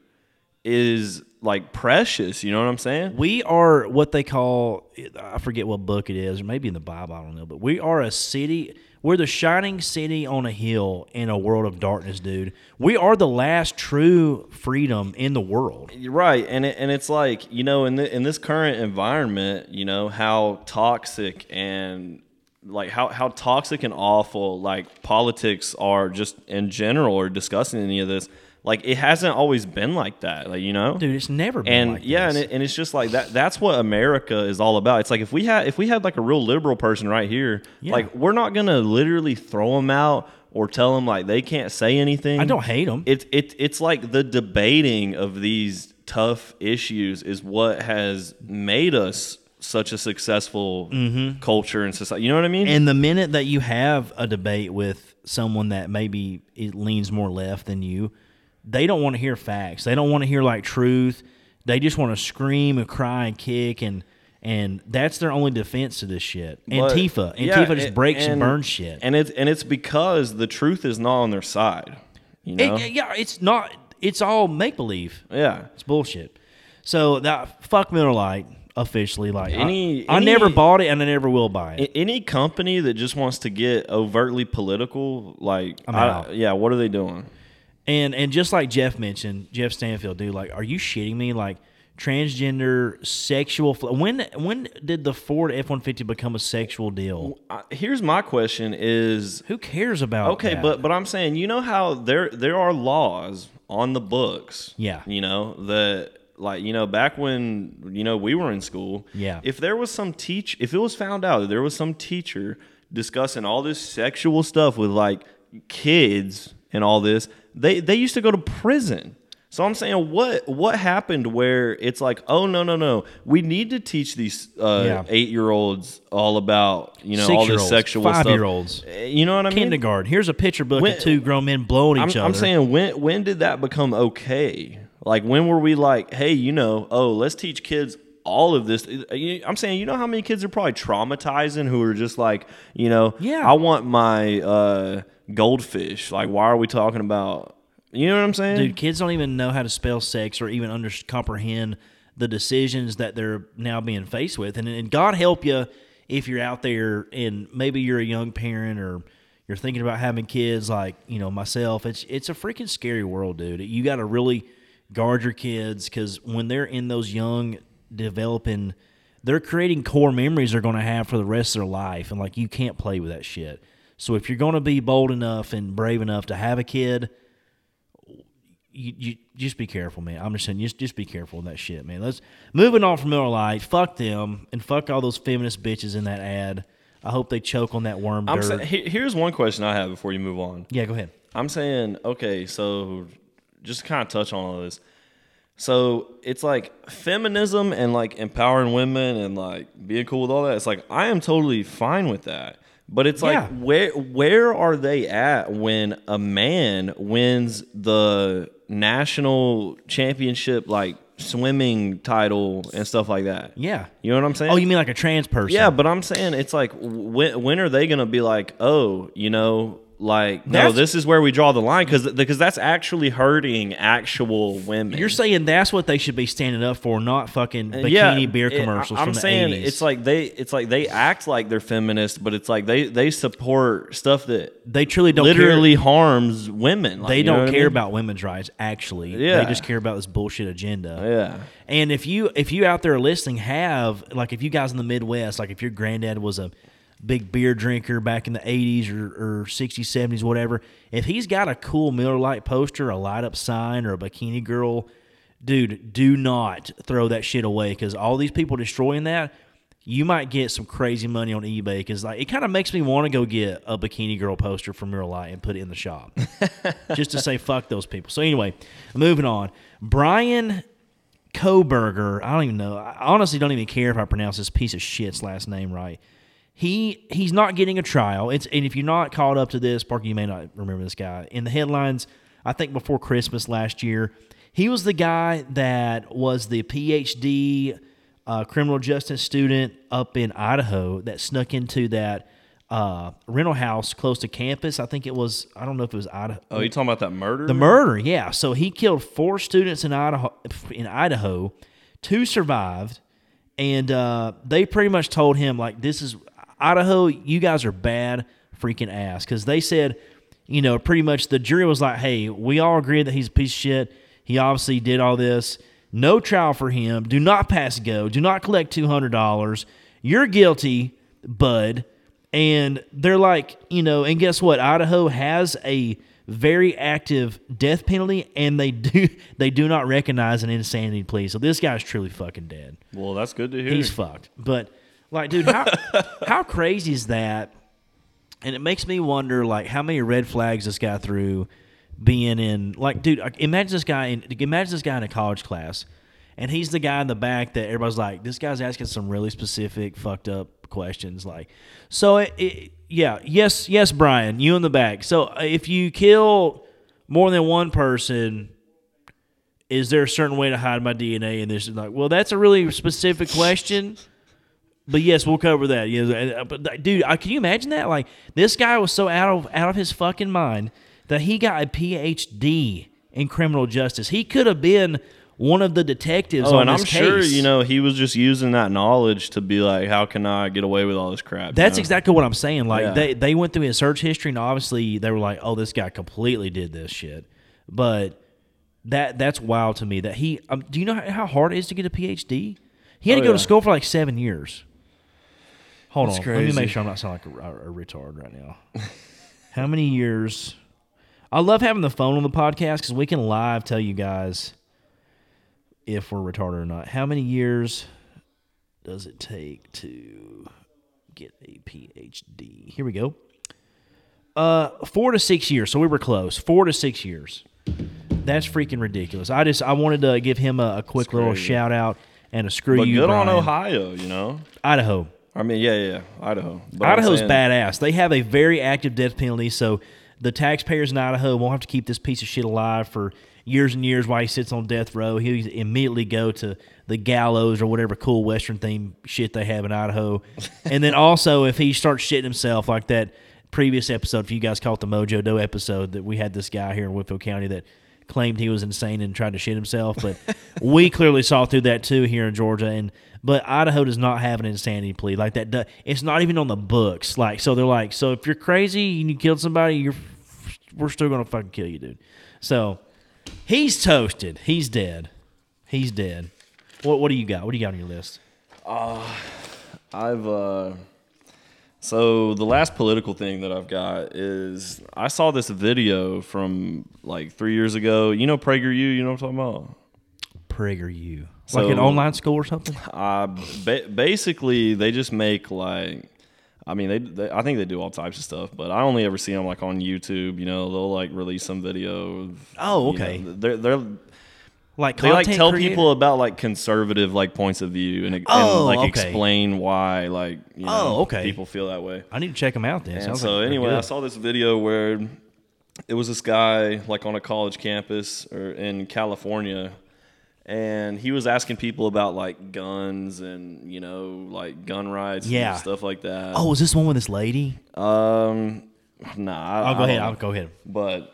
Speaker 3: is like precious. You know what I'm saying?
Speaker 1: We are what they call I forget what book it is, or maybe in the Bible, I don't know. But we are a city. We're the shining city on a hill in a world of darkness, dude. We are the last true freedom in the world.
Speaker 3: You're right, and it, and it's like you know in the, in this current environment, you know how toxic and like how how toxic and awful like politics are just in general or discussing any of this. Like it hasn't always been like that, like you know,
Speaker 1: dude. It's never been
Speaker 3: and
Speaker 1: like
Speaker 3: yeah,
Speaker 1: this.
Speaker 3: and it, and it's just like that. That's what America is all about. It's like if we had if we had like a real liberal person right here,
Speaker 1: Yeah.
Speaker 3: like we're not gonna literally throw them out or tell them like they can't say anything.
Speaker 1: I don't hate 'em.
Speaker 3: It's it, it's like the debating of these tough issues is what has made us such a successful culture and society. You know what I mean?
Speaker 1: Mm-hmm. And the minute that you have a debate with someone that maybe it leans more left than you, they don't want to hear facts. They don't want to hear like truth. They just want to scream and cry and kick and and that's their only defense to this shit. Antifa, Antifa
Speaker 3: yeah,
Speaker 1: just
Speaker 3: and-
Speaker 1: breaks and, burns shit.
Speaker 3: And it's and it's because the truth is not on their side. You know?
Speaker 1: It- yeah, it's not. It's all make believe.
Speaker 3: Yeah,
Speaker 1: it's bullshit. So that fuck Miller Lite officially. Like I-
Speaker 3: Any-
Speaker 1: I,
Speaker 3: any-
Speaker 1: never bought it and I never will buy it.
Speaker 3: Any company that just wants to get overtly political, like, I- yeah, what are they doing?
Speaker 1: And and just like Jeff mentioned, Jeff Stanfield, dude, like, are you shitting me? Like transgender sexual. When when did the Ford F one fifty become a sexual deal?
Speaker 3: Here's my question: Is
Speaker 1: who cares about?
Speaker 3: Okay,
Speaker 1: that?
Speaker 3: but but I'm saying, you know how there there are laws on the books.
Speaker 1: Yeah.
Speaker 3: You know that like you know back when you know we were in school.
Speaker 1: Yeah.
Speaker 3: If there was some teach, if it was found out that there was some teacher discussing all this sexual stuff with like kids and all this, they they used to go to prison. So I'm saying, what what happened where it's like, oh no no no, we need to teach these uh,
Speaker 1: Yeah.
Speaker 3: eight year olds all about you know all this sexual stuff.
Speaker 1: five-year-olds.
Speaker 3: Uh, You know what I mean?
Speaker 1: Kindergarten. Here's a picture book
Speaker 3: When-
Speaker 1: of two grown men blowing each
Speaker 3: I'm,
Speaker 1: other.
Speaker 3: I'm saying when when did that become okay? Like when were we like, hey, you know, oh, let's teach kids all of this. Uh, I'm saying, you know how many kids are probably traumatizing who are just like, you know,
Speaker 1: Yeah.
Speaker 3: I want my uh, goldfish. Like, why are we talking about? You know what I'm saying?
Speaker 1: Dude, kids don't even know how to spell sex or even under comprehend the decisions that they're now being faced with. And, and God help you if you're out there and maybe you're a young parent or you're thinking about having kids like, you know, myself. It's it's a freaking scary world, dude. You got to really guard your kids cuz when they're in those young developing they're creating core memories they're going to have for the rest of their life and like you can't play with that shit. So if you're going to be bold enough and brave enough to have a kid, you, you just be careful, man. I'm just saying, just just be careful with that shit, man. Let's moving on from Miller Lite. Fuck them and fuck all those feminist bitches in that ad. I hope they choke on that worm
Speaker 3: I'm
Speaker 1: dirt.
Speaker 3: saying, here's one question I have before you move on.
Speaker 1: yeah, go ahead.
Speaker 3: I'm saying, okay, so just kind of touch on all this. So it's like feminism and like empowering women and like being cool with all that. It's like I am totally fine with that. But it's like
Speaker 1: Yeah.
Speaker 3: where where are they at when a man wins the national championship like swimming title and stuff like that?
Speaker 1: Yeah.
Speaker 3: You know what I'm saying?
Speaker 1: Oh, you mean like a trans person?
Speaker 3: Yeah, but I'm saying it's like when when are they going to be like, oh, you know, like no,
Speaker 1: That's-
Speaker 3: this is where we draw the line because because that's actually hurting actual women.
Speaker 1: You're saying that's what they should be standing up for, not fucking
Speaker 3: Uh,
Speaker 1: bikini beer
Speaker 3: it-
Speaker 1: commercials
Speaker 3: I'm
Speaker 1: the
Speaker 3: saying
Speaker 1: 80s.
Speaker 3: it's like they it's like they act like they're feminist, but it's like they they support stuff that
Speaker 1: they truly don't
Speaker 3: literally
Speaker 1: care.
Speaker 3: harms women. Like,
Speaker 1: they don't
Speaker 3: what I
Speaker 1: care
Speaker 3: mean?
Speaker 1: about women's rights. Actually,
Speaker 3: Yeah.
Speaker 1: they just care about this bullshit agenda.
Speaker 3: Yeah.
Speaker 1: And if you if you out there listening have like if you guys in the Midwest, like if your granddad was a big beer drinker back in the 80s or, or 60s, 70s, whatever, if he's got a cool Miller Lite poster, a light up sign, or a bikini girl, dude, do not throw that shit away because all these people destroying that. You might get some crazy money on eBay because like it kind of makes me want to go get a bikini girl poster from Miller Lite and put it in the shop, just to say fuck those people. So anyway, moving on. Bryan Kohberger, I don't even know. I honestly don't even care if I pronounce this piece of shit's last name right. He he's not getting a trial. It's and if you're not caught up to this, Parker, you may not remember this guy. In the headlines, I think before Christmas last year, he was the guy that was the PhD uh, criminal justice student up in Idaho that snuck into that uh, rental house close to campus. I think it was. I don't know if it was Idaho.
Speaker 3: Oh, you talking about that murder?
Speaker 1: The murder, yeah. So he killed four students in Idaho. In Idaho, two survived, and uh, they pretty much told him like, "This is Idaho. You guys are bad freaking ass." Because they said, you know, pretty much the jury was like, "Hey, we all agree that he's a piece of shit. He obviously did all this. No trial for him. Do not pass go. Do not collect two hundred dollars. You're guilty, bud." And they're like, you know, and guess what? Idaho has a very active death penalty, and they do they do not recognize an insanity plea. So this guy's truly fucking dead.
Speaker 3: Well, that's good to hear.
Speaker 1: He's fucked. But like, dude, how how crazy is that? And it makes me wonder, like, how many red flags this guy threw being in. Like, dude, imagine this guy in imagine this guy in a college class, and he's the guy in the back that everybody's like, this guy's asking some really specific, fucked up questions. Like, so it, it, yeah, yes, yes, Brian, you in the back. So uh, if you kill more than one person, is there a certain way to hide my DNA? And this is like, well, that's a really specific question. But yes, we'll cover that. Yeah, uh, but uh, dude, uh, can you imagine that? Like this guy was so out of out of his fucking mind that he got a PhD in criminal justice. He could have been one of the detectives
Speaker 3: oh,
Speaker 1: on
Speaker 3: and
Speaker 1: this
Speaker 3: I'm
Speaker 1: case.
Speaker 3: sure you know he was just using that knowledge to be like, how can I get away with all this crap?
Speaker 1: That's
Speaker 3: you know?
Speaker 1: exactly what I'm saying. Like
Speaker 3: Yeah.
Speaker 1: they they went through his search history, and obviously they were like, "Oh, this guy completely did this shit." But that that's wild to me. That he, um, do you know how- how hard it is to get a PhD? He had
Speaker 3: Oh,
Speaker 1: to go
Speaker 3: yeah.
Speaker 1: to school for like seven years. Hold
Speaker 3: That's
Speaker 1: on, let me make sure I'm not sounding like a, a, retard right now. how many years? I love having the phone on the podcast because we can live tell you guys if we're retarded or not. How many years does it take to get a PhD? Here we go. Uh, four to six years. So we were close. Four to six years. That's freaking ridiculous. I just I wanted to give him a, a quick little
Speaker 3: crazy.
Speaker 1: shout out and a screw
Speaker 3: But
Speaker 1: you.
Speaker 3: good on Ohio, you know.
Speaker 1: Idaho.
Speaker 3: I mean, yeah, yeah, Idaho. But
Speaker 1: Idaho's
Speaker 3: saying-
Speaker 1: badass. They have a very active death penalty, so the taxpayers in Idaho won't have to keep this piece of shit alive for years and years while he sits on death row. He'll immediately go to the gallows or whatever cool Western theme shit they have in Idaho. and then also, if he starts shitting himself like that previous episode, if you guys caught the Mojo Doe episode, that we had this guy here in Whitfield County that claimed he was insane and tried to shit himself, but we clearly saw through that too here in Georgia. And but Idaho does not have an insanity plea like that. It's not even on the books. Like so, they're like, so if you're crazy and you killed somebody, you're we're still gonna fucking kill you, dude. So he's toasted. He's dead. He's dead. What what do you got? What do you got on your list?
Speaker 3: Uh, I've uh, so the last political thing that I've got is I saw this video from like three years ago. You know PragerU, you know what I'm talking about?
Speaker 1: PragerU, like an online school or something.
Speaker 3: Uh, ba- basically, they just make like, I mean, they, they, I think they do all types of stuff, but I only ever see them like on YouTube. You know, they'll like release some video. Of,
Speaker 1: Oh,
Speaker 3: you know,
Speaker 1: okay.
Speaker 3: they're they're
Speaker 1: Like
Speaker 3: they like tell
Speaker 1: creator?
Speaker 3: people about like conservative like points of view and,
Speaker 1: Oh,
Speaker 3: and like
Speaker 1: okay.
Speaker 3: explain why like you know
Speaker 1: Oh, okay.
Speaker 3: people feel that way.
Speaker 1: I need to check them out then.
Speaker 3: And so
Speaker 1: like
Speaker 3: anyway,
Speaker 1: good.
Speaker 3: I saw this video where it was this guy like on a college campus or in California, and he was asking people about like guns and you know like gun rights,
Speaker 1: Yeah.
Speaker 3: and stuff like that.
Speaker 1: Oh, is this one with this lady?
Speaker 3: Um, nah. I,
Speaker 1: I'll go
Speaker 3: I
Speaker 1: ahead. I'll go ahead.
Speaker 3: But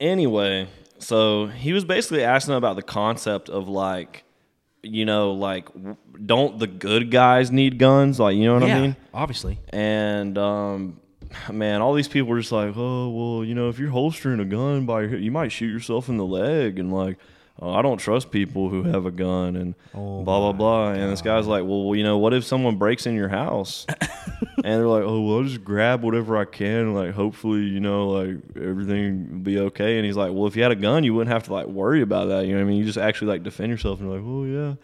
Speaker 3: anyway, so he was basically asking about the concept of like, you know, like, don't the good guys need guns? Like, you know what
Speaker 1: Yeah,
Speaker 3: I mean?
Speaker 1: obviously.
Speaker 3: And um, man, all these people were just like, oh, well, you know, if you're holstering a gun by your, you might shoot yourself in the leg, and like. Oh, I don't trust people who have a gun and
Speaker 1: Oh
Speaker 3: blah blah blah. And this guy's like, well, you know, what if someone breaks in your house? and they're like, oh, well, I'll just grab whatever I can. Like, hopefully, you know, like everything will be okay. And he's like, well, if you had a gun, you wouldn't have to like worry about that. You know what I mean? You just actually like defend yourself. And you're like, oh yeah.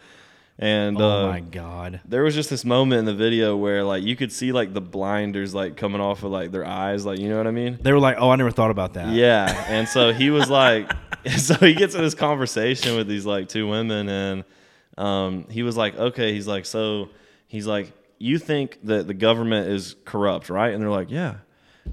Speaker 3: And
Speaker 1: Oh
Speaker 3: uh,
Speaker 1: my god.
Speaker 3: there was just this moment in the video where like you could see like the blinders like coming off of like their eyes, like you know what I mean?
Speaker 1: They were like, "Oh, I never thought about that."
Speaker 3: Yeah, and so he was like, so he gets in this conversation with these like two women, and um, he was like, okay, he's like, so he's like, you think that the government is corrupt, right? And they're like, yeah,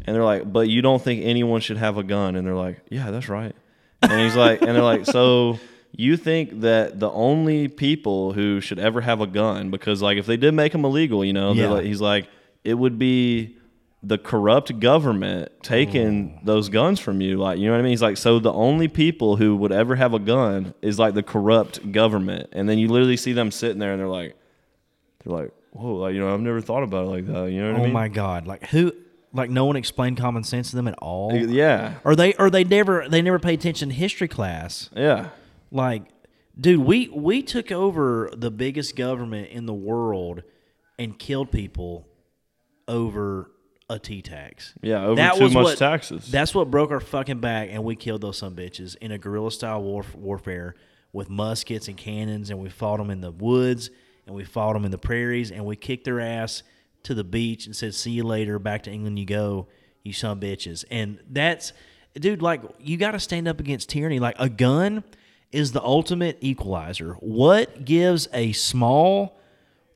Speaker 3: and they're like, but you don't think anyone should have a gun? And they're like, yeah, that's right. And he's like, and they're like, so you think that the only people who should ever have a gun, because like if they did make them illegal, you know,
Speaker 1: Yeah.
Speaker 3: like, he's like, it would be the corrupt government taking oh. those guns from you. Like, you know what I mean? He's like, so the only people who would ever have a gun is like the corrupt government. And then you literally see them sitting there and they're like, they're like, whoa, like, you know, I've never thought about it like that. You know what
Speaker 1: oh
Speaker 3: I mean?
Speaker 1: Oh my god! Like who? Like no one explained common sense to them at all.
Speaker 3: Yeah.
Speaker 1: Or they or they never they never paid attention in history class.
Speaker 3: Yeah.
Speaker 1: Like, dude, we we took over the biggest government in the world and killed people over a tea tax.
Speaker 3: Yeah, over too much taxes.
Speaker 1: That's what broke our fucking back, and we killed those some bitches in a guerrilla style war, warfare with muskets and cannons, and we fought them in the woods, and we fought them in the prairies, and we kicked their ass to the beach and said, "See you later, back to England you go, you some bitches." And that's, dude, like you got to stand up against tyranny. Like a gun is the ultimate equalizer. What gives a small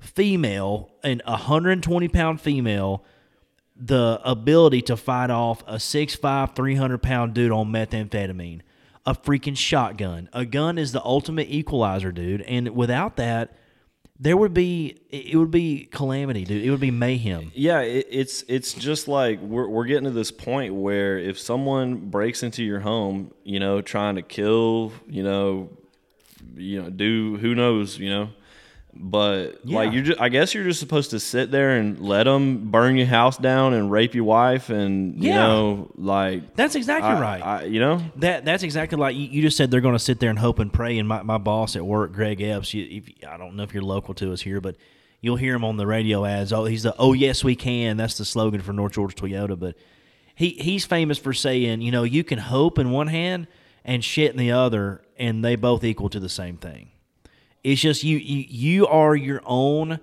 Speaker 1: female, an 120 pound female, the ability to fight off a 6'5, 300 pound dude on methamphetamine? A freaking shotgun. A gun is the ultimate equalizer, dude. And without that, there would be it would be calamity, dude. It would be mayhem.
Speaker 3: Yeah, it, it's it's just like we're we're getting to this point where if someone breaks into your home, you know, trying to kill, you know, you know, do who knows, you know, but
Speaker 1: Yeah.
Speaker 3: like you're just, I guess you're just supposed to sit there and let them burn your house down and rape your wife and you
Speaker 1: Yeah.
Speaker 3: know, like
Speaker 1: That's exactly
Speaker 3: I-
Speaker 1: right.
Speaker 3: I, you know,
Speaker 1: That that's exactly like you, you just said. They're going to sit there and hope and pray. And my, my boss at work, Greg Epps, you, if, I don't know if you're local to us here, but you'll hear him on the radio ads. Oh, he's the oh yes we can. That's the slogan for North Georgia Toyota. But he he's famous for saying, you know, you can hope in one hand and shit in the other, and they both equal to the same thing. It's just you you you are your own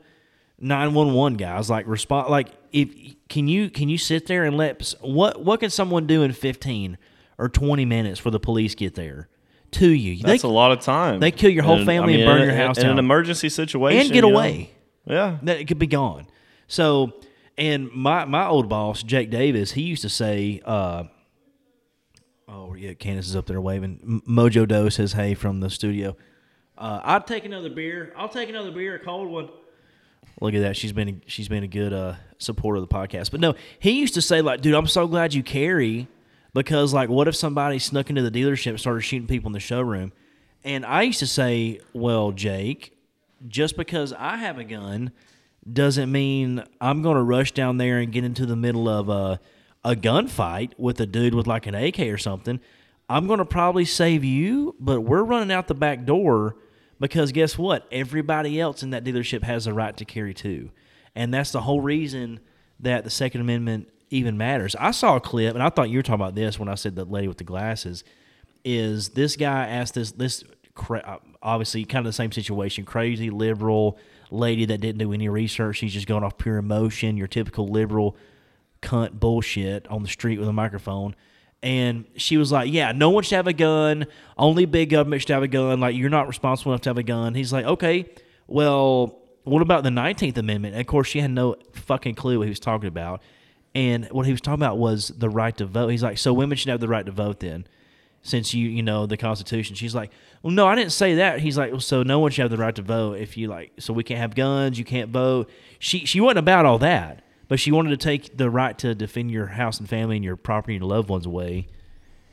Speaker 1: nine one one guys. Like respond like if can you can you sit there and let what what can someone do in fifteen or twenty minutes for the police get there to you?
Speaker 3: that's
Speaker 1: they,
Speaker 3: a lot of time.
Speaker 1: They kill your whole
Speaker 3: And,
Speaker 1: family
Speaker 3: I mean,
Speaker 1: and burn
Speaker 3: in-
Speaker 1: your house
Speaker 3: in an emergency situation
Speaker 1: and get
Speaker 3: you know?
Speaker 1: away.
Speaker 3: Yeah,
Speaker 1: that it could be gone. So, and my my old boss Jake Davis, he used to say, uh, "Oh yeah, Candace is up there waving." Mojo Doe says, "Hey" from the studio. Uh, I'll take another beer. I'll take another beer, a cold one. Look at that. She's been a, she's been a good uh, supporter of the podcast. But no, he used to say like, "Dude, I'm so glad you carry." Because like, what if somebody snuck into the dealership and started shooting people in the showroom? And I used to say, "Well, Jake, just because I have a gun doesn't mean I'm going to rush down there and get into the middle of a a gunfight with a dude with like an AK or something. I'm going to probably save you, but we're running out the back door because guess what? Everybody else in that dealership has a right to carry too. And that's the whole reason that the Second Amendment even matters. I saw a clip, and I thought you were talking about this when I said the lady with the glasses. Is this guy asked this this cra- uh, obviously kind of the same situation, crazy liberal lady that didn't do any research. She's just going off pure emotion, your typical liberal cunt bullshit on the street with a microphone. And she was like, Yeah, no one should have a gun. Only big government should have a gun. Like, you're not responsible enough to have a gun. He's like, Okay, well, what about the 19th Amendment? And of course, she had no fucking clue what he was talking about. And what he was talking about was the right to vote. He's like, So women should have the right to vote then, since you, you know, the Constitution. She's like, Well, no, I didn't say that. He's like, Well, so no one should have the right to vote if you like, so we can't have guns, you can't vote. She, she wasn't about all that but she wanted to take the right to defend your house and family and your property and your loved ones away.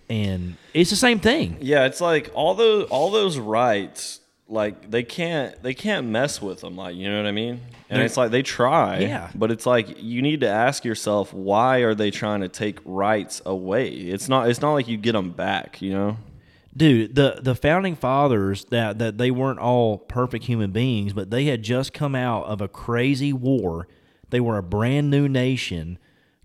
Speaker 1: And it's the same thing.
Speaker 3: Yeah, it's like all those all those rights, like they can't they can't mess with them. Like you know what I mean? And
Speaker 1: They're-
Speaker 3: it's like they try,
Speaker 1: Yeah.
Speaker 3: But it's like you need to ask yourself why are they trying to take rights away? It's not it's not like you get them back. You know?
Speaker 1: Dude, the the founding fathers that that they weren't all perfect human beings, but they had just come out of a crazy war. They were a brand new nation,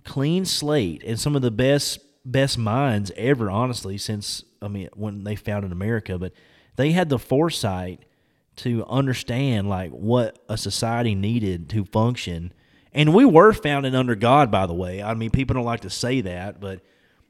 Speaker 1: clean slate, and some of the best best minds ever, honestly, since I mean when they founded America. But they had the foresight to understand like what a society needed to function. And we were founded under God, by the way. I mean, people don't like to say that, but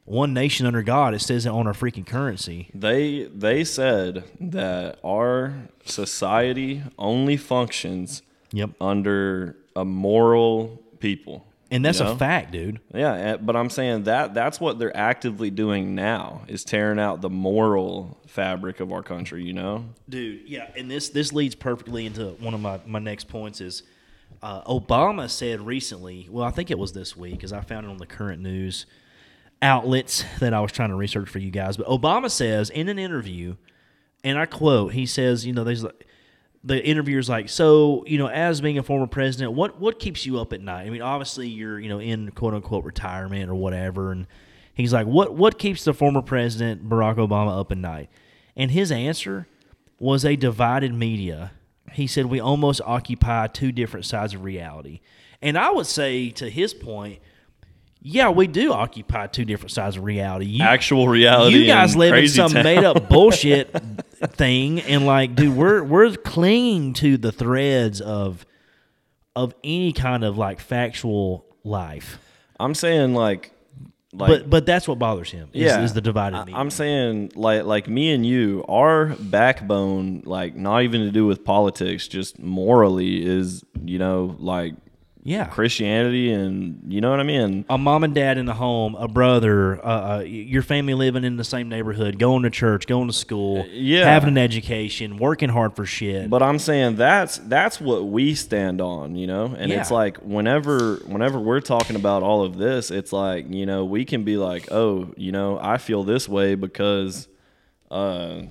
Speaker 1: one nation under God. It says it on our freaking currency.
Speaker 3: They they said that our society only functions
Speaker 1: Yep.
Speaker 3: under a moral people.
Speaker 1: And that's
Speaker 3: you
Speaker 1: a fact, dude.
Speaker 3: Yeah, eh, but I'm saying that that's what they're actively doing now is tearing out the moral fabric of our country, you know?
Speaker 1: Dude, yeah, and this this leads perfectly into one of my, my next points is uh, Obama said recently. Well, I think it was this week, because I found it on the current news outlets that I was trying to research for you guys. But Obama says in an interview, and I quote, he says, you know, there's like the interviewer's like, so you know, as being a former president, what what keeps you up at night? I mean, obviously you're you know in quote unquote retirement or whatever, and he's like, what what keeps the former president Barack Obama up at night? And his answer was a divided media. He said we almost occupy two different sides of reality, and I would say to his point. Yeah, we do occupy two different sides of reality. You,
Speaker 3: Actual reality
Speaker 1: You guys live in some
Speaker 3: town.
Speaker 1: made up bullshit thing, and like, dude, we're we're clinging to the threads of of any kind of like factual life.
Speaker 3: I'm saying like, like
Speaker 1: but but that's what bothers him. Is,
Speaker 3: yeah,
Speaker 1: is the divided
Speaker 3: I- I'm saying like like me and you, our backbone, like not even to do with politics, just morally is you know like
Speaker 1: Yeah.
Speaker 3: Christianity and you know what I mean.
Speaker 1: a mom and dad in the home, a brother, uh, uh, your family living in the same neighborhood, going to church, going to school,
Speaker 3: yeah.
Speaker 1: having an education, working hard for shit.
Speaker 3: But I'm saying that's that's what we stand on, you know. And it's like whenever whenever we're talking about all of this, it's like you know we can be like, oh, you know, I feel this way because. Uh,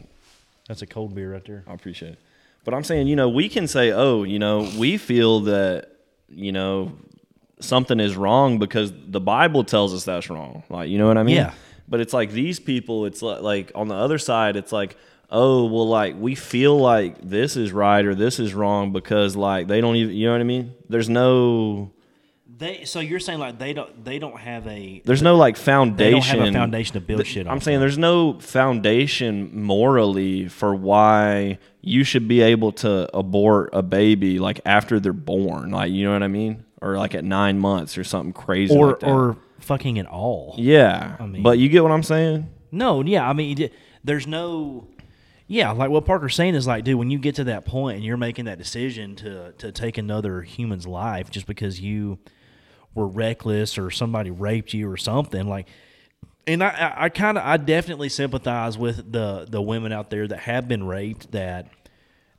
Speaker 1: That's a cold beer right there.
Speaker 3: I appreciate it. But I'm saying, you know, we can say, oh, you know, we feel that, you know, something is wrong because the Bible tells us that's wrong. Like, you know what I mean?
Speaker 1: Yeah.
Speaker 3: But it's like these people, it's like, like on the other side, it's like, oh, well, like we feel like this is right or this is wrong because like they don't even, you know what I mean? There's no,
Speaker 1: They so you're saying like they don't they don't have a
Speaker 3: there's no like foundation.
Speaker 1: they don't have a foundation to build
Speaker 3: Th-
Speaker 1: shit on.
Speaker 3: I'm saying there's no foundation morally for why you should be able to abort a baby like after they're born, like you know what I mean, or like at nine months or something crazy,
Speaker 1: or
Speaker 3: like that.
Speaker 1: or fucking at all.
Speaker 3: yeah.
Speaker 1: I mean-
Speaker 3: but you get what I'm saying?
Speaker 1: No, yeah, I mean, there's no, yeah, like what Parker's saying is like, dude, when you get to that point and you're making that decision to to take another human's life just because you were reckless or somebody raped you or something, like, and I, I, kind of, I definitely sympathize with the the women out there that have been raped that.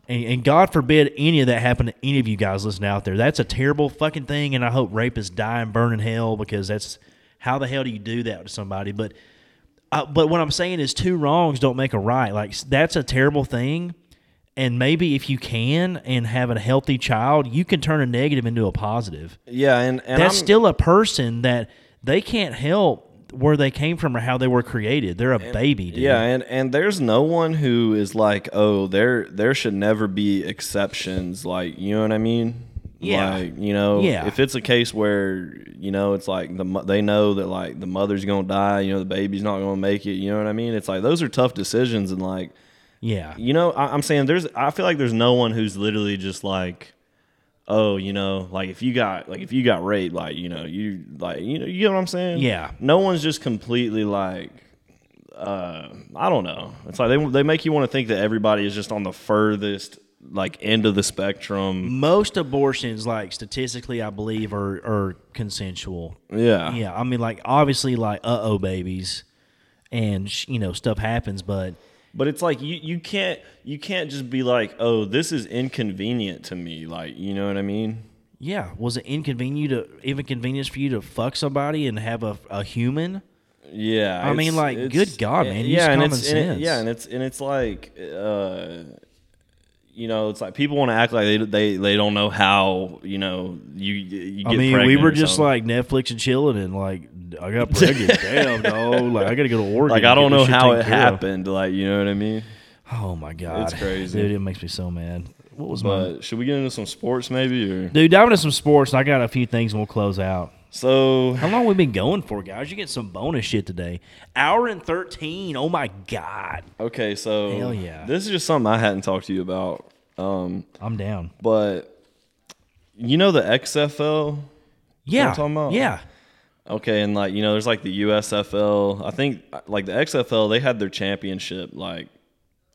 Speaker 1: And, and God forbid any of that happen to any of you guys listening out there. That's a terrible fucking thing, and I hope rapists die and burn in hell because that's how the hell do you do that to somebody? But uh, but what I'm saying is two wrongs don't make a right. Like that's a terrible thing. And maybe if you can and have a healthy child, you can turn a negative into a positive.
Speaker 3: Yeah, and, and
Speaker 1: that's
Speaker 3: I'm-
Speaker 1: still a person that they can't help where they came from or how they were created. They're a baby, dude.
Speaker 3: Yeah, and and there's no one who is like, oh, there there should never be exceptions. Like, you know what I mean?
Speaker 1: Yeah.
Speaker 3: Like, you know,
Speaker 1: Yeah.
Speaker 3: if it's a case where you know it's like the they know that like the mother's gonna die, you know, the baby's not gonna make it. You know what I mean? It's like those are tough decisions, and like,
Speaker 1: Yeah.
Speaker 3: you know, I, I'm saying there's. I feel like there's no one who's literally just like. Oh, you know, like if you got like if you got raped, like you know, you like you know, you know what I'm saying?
Speaker 1: Yeah.
Speaker 3: No one's just completely like uh, I don't know. It's like they they make you want to think that everybody is just on the furthest like end of the spectrum.
Speaker 1: Most abortions, like statistically, I believe, are are consensual.
Speaker 3: Yeah.
Speaker 1: Yeah. I mean, like obviously, like uh oh babies, and you know stuff happens, but
Speaker 3: But it's like you you can't you can't just be like, "Oh, this is inconvenient to me." Like, you know what I mean?
Speaker 1: yeah, was it inconvenient to even convenience for you to fuck somebody and have a a human?
Speaker 3: Yeah.
Speaker 1: I mean, like, good God, man,
Speaker 3: Yeah, and
Speaker 1: common
Speaker 3: it's and it-
Speaker 1: sense.
Speaker 3: yeah, and it's and it's like uh you know, it's like people want to act like they they they don't know how, you know, you you get
Speaker 1: I mean, we were just
Speaker 3: something.
Speaker 1: like Netflix and chilling, and like I got pregnant. Damn, dog. Like I got to go to Oregon.
Speaker 3: like I don't know how it
Speaker 1: care of.
Speaker 3: happened, like, you know what I mean?
Speaker 1: Oh my god,
Speaker 3: It's crazy.
Speaker 1: dude. It makes me so mad. What was my
Speaker 3: should we get into some sports maybe or
Speaker 1: dude? Dive into some sports. I got a few things, and we'll close out.
Speaker 3: So
Speaker 1: how long we been going for, guys? You get some bonus shit today. Hour and thirteen. Oh my god.
Speaker 3: Okay, so
Speaker 1: Hell yeah.
Speaker 3: This is just something I hadn't talked to you about. Um
Speaker 1: I'm down.
Speaker 3: But you know the XFL?
Speaker 1: Yeah,
Speaker 3: I'm talking about?
Speaker 1: yeah.
Speaker 3: Okay, and like you know, there's like the USFL. I think like the XFL, they had their championship like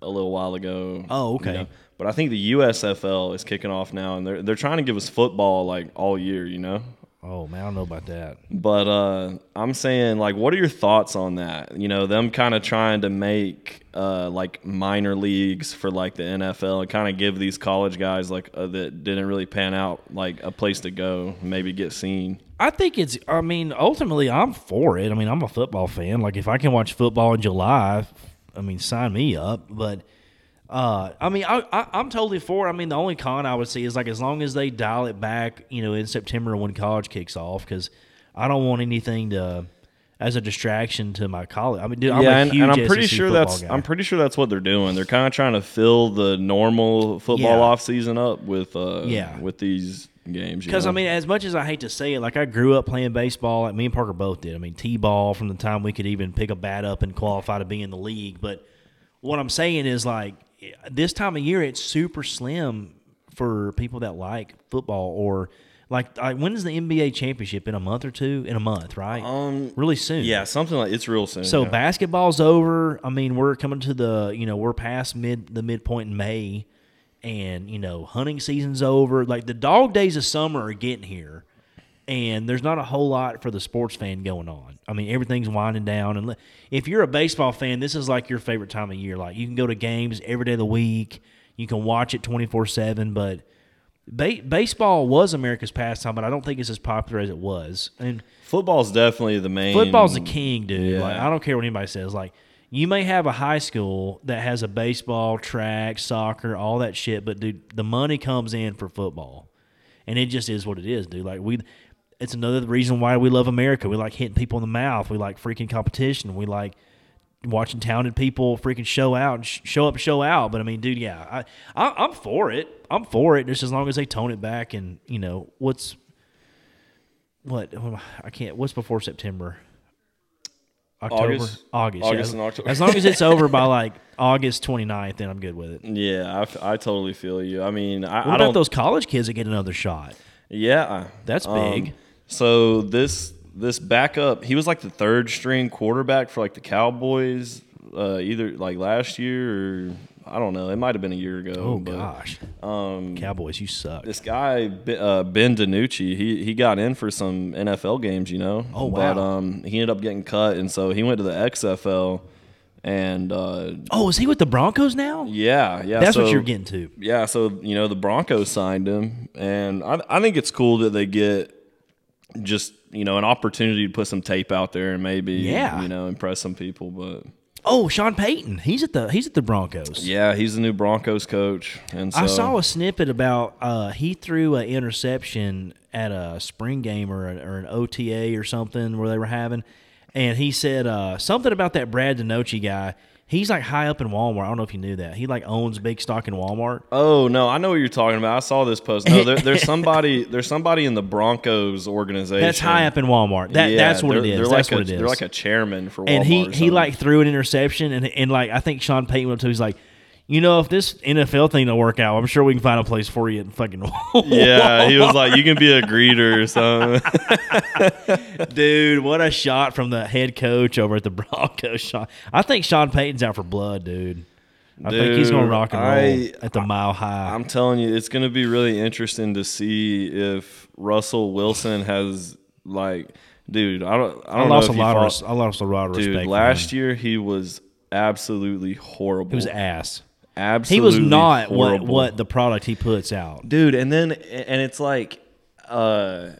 Speaker 3: a little while ago.
Speaker 1: Oh,
Speaker 3: you
Speaker 1: okay.
Speaker 3: know. But I think the USFL is kicking off now, and they're they're trying to give us football like all year. You know,
Speaker 1: Oh man, I don't know about that.
Speaker 3: But uh, I'm saying, like, what are your thoughts on that? You know, them kind of trying to make uh, like minor leagues for like the NFL and kind of give these college guys like uh, that didn't really pan out like a place to go, maybe get seen.
Speaker 1: I think it's. I mean, ultimately, I'm for it. I mean, I'm a football fan. Like, if I can watch football in July, I mean, sign me up. But uh, I mean, I, I I'm totally for. it. I mean, the only con I would see is like as long as they dial it back, you know, in September when college kicks off, because I don't want anything to as a distraction to my college. I mean, dude, I'm
Speaker 3: yeah,
Speaker 1: a
Speaker 3: and,
Speaker 1: huge
Speaker 3: and I'm pretty
Speaker 1: SEC
Speaker 3: sure that's
Speaker 1: guy.
Speaker 3: I'm pretty sure that's what they're doing. They're kind of trying to fill the normal football
Speaker 1: Yeah.
Speaker 3: off season up with uh,
Speaker 1: Yeah.
Speaker 3: with these games.
Speaker 1: Because I mean, as much as I hate to say it, like I grew up playing baseball. Like me and Parker both did. I mean, t-ball from the time we could even pick a bat up and qualify to be in the league. But what I'm saying is, like this time of year, it's super slim for people that like football or like. like when is the NBA championship in a month or two? In a month, right?
Speaker 3: Um,
Speaker 1: really soon.
Speaker 3: yeah, something like it's real soon.
Speaker 1: So
Speaker 3: yeah.
Speaker 1: basketball's over. I mean, we're coming to the you know we're past mid the midpoint in May, and you know hunting season's over. Like the dog days of summer are getting here, and there's not a whole lot for the sports fan going on. I mean, everything's winding down, and if you're a baseball fan, this is like your favorite time of year. Like you can go to games every day of the week. You can watch it twenty four seven, but. Ba- baseball was America's pastime, but I don't think it's as popular as it was. And
Speaker 3: football's definitely the main.
Speaker 1: Football's the king, dude.
Speaker 3: Yeah.
Speaker 1: Like I don't care what anybody says. Like you may have a high school that has a baseball, track, soccer, all that shit, but dude, the money comes in for football, and it just is what it is, dude. Like we, it's another reason why we love America. We like hitting people in the mouth. We like freaking competition. We like watching talented people freaking show out and sh- show up, and show out. But I mean, dude, yeah, I, I I'm for it. I'm for it, just as long as they tone it back and you know what's what I can't. What's before September? October,
Speaker 3: August.
Speaker 1: August,
Speaker 3: August
Speaker 1: yeah.
Speaker 3: and October.
Speaker 1: As long as it's over by like August 29th, then I'm good with it.
Speaker 3: Yeah, I, I totally feel you. I mean, I,
Speaker 1: What
Speaker 3: I
Speaker 1: about
Speaker 3: don't.
Speaker 1: those college kids that get another shot?
Speaker 3: Yeah,
Speaker 1: That's
Speaker 3: um,
Speaker 1: big.
Speaker 3: So this this backup, he was like the third string quarterback for like the Cowboys, uh, either like last year or I don't know. It might have been a year ago.
Speaker 1: Oh
Speaker 3: but,
Speaker 1: gosh,
Speaker 3: um,
Speaker 1: Cowboys, you suck.
Speaker 3: This guy uh, Ben DiNucci, he he got in for some NFL games, you know.
Speaker 1: Oh,
Speaker 3: But
Speaker 1: wow.
Speaker 3: um, he ended up getting cut, and so he went to the XFL, and uh,
Speaker 1: Oh, is he with the Broncos now?
Speaker 3: yeah, yeah.
Speaker 1: That's what you're getting to.
Speaker 3: Yeah, so you know the Broncos signed him, and I I think it's cool that they get just you know an opportunity to put some tape out there and maybe
Speaker 1: Yeah.
Speaker 3: you know impress some people. But
Speaker 1: Oh, Sean Payton. He's at the he's at the Broncos.
Speaker 3: yeah, he's the new Broncos coach, and so
Speaker 1: I saw a snippet about uh, he threw an interception at a spring game or, a, or an OTA or something where they were having, and he said uh, something about that Brad DiNucci guy. He's like high up in Walmart. I don't know if you knew that. He like owns big stock in Walmart.
Speaker 3: Oh no, I know what you're talking about. I saw this post. No, there, there's somebody. There's somebody in the Broncos organization.
Speaker 1: That's high up in Walmart. That
Speaker 3: Yeah,
Speaker 1: that's what it
Speaker 3: they're-
Speaker 1: That's
Speaker 3: like
Speaker 1: what
Speaker 3: a,
Speaker 1: it is.
Speaker 3: They're like a chairman for Walmart.
Speaker 1: and he he like threw an interception and and like I think Sean Payton went up to he's like, you know, if this NFL thing don't work out, I'm sure we can find a place for you in fucking
Speaker 3: Yeah, he was like, you can be a greeter or something.
Speaker 1: dude, what a shot from the head coach over at the Broncos. Sean, I think Sean Payton's out for blood, dude. I think he's going to rock and roll
Speaker 3: I-
Speaker 1: at the mile high.
Speaker 3: I'm telling you, it's going to be really interesting to see if Russell Wilson has like, dude. I don't. I
Speaker 1: I
Speaker 3: don't
Speaker 1: lost
Speaker 3: know
Speaker 1: a lot
Speaker 3: you
Speaker 1: of I lost a lot of
Speaker 3: dude.
Speaker 1: respect. for
Speaker 3: Last year he was absolutely horrible.
Speaker 1: he was ass.
Speaker 3: Absolutely,
Speaker 1: He was not what what the product he puts out.
Speaker 3: dude and then and it's like uh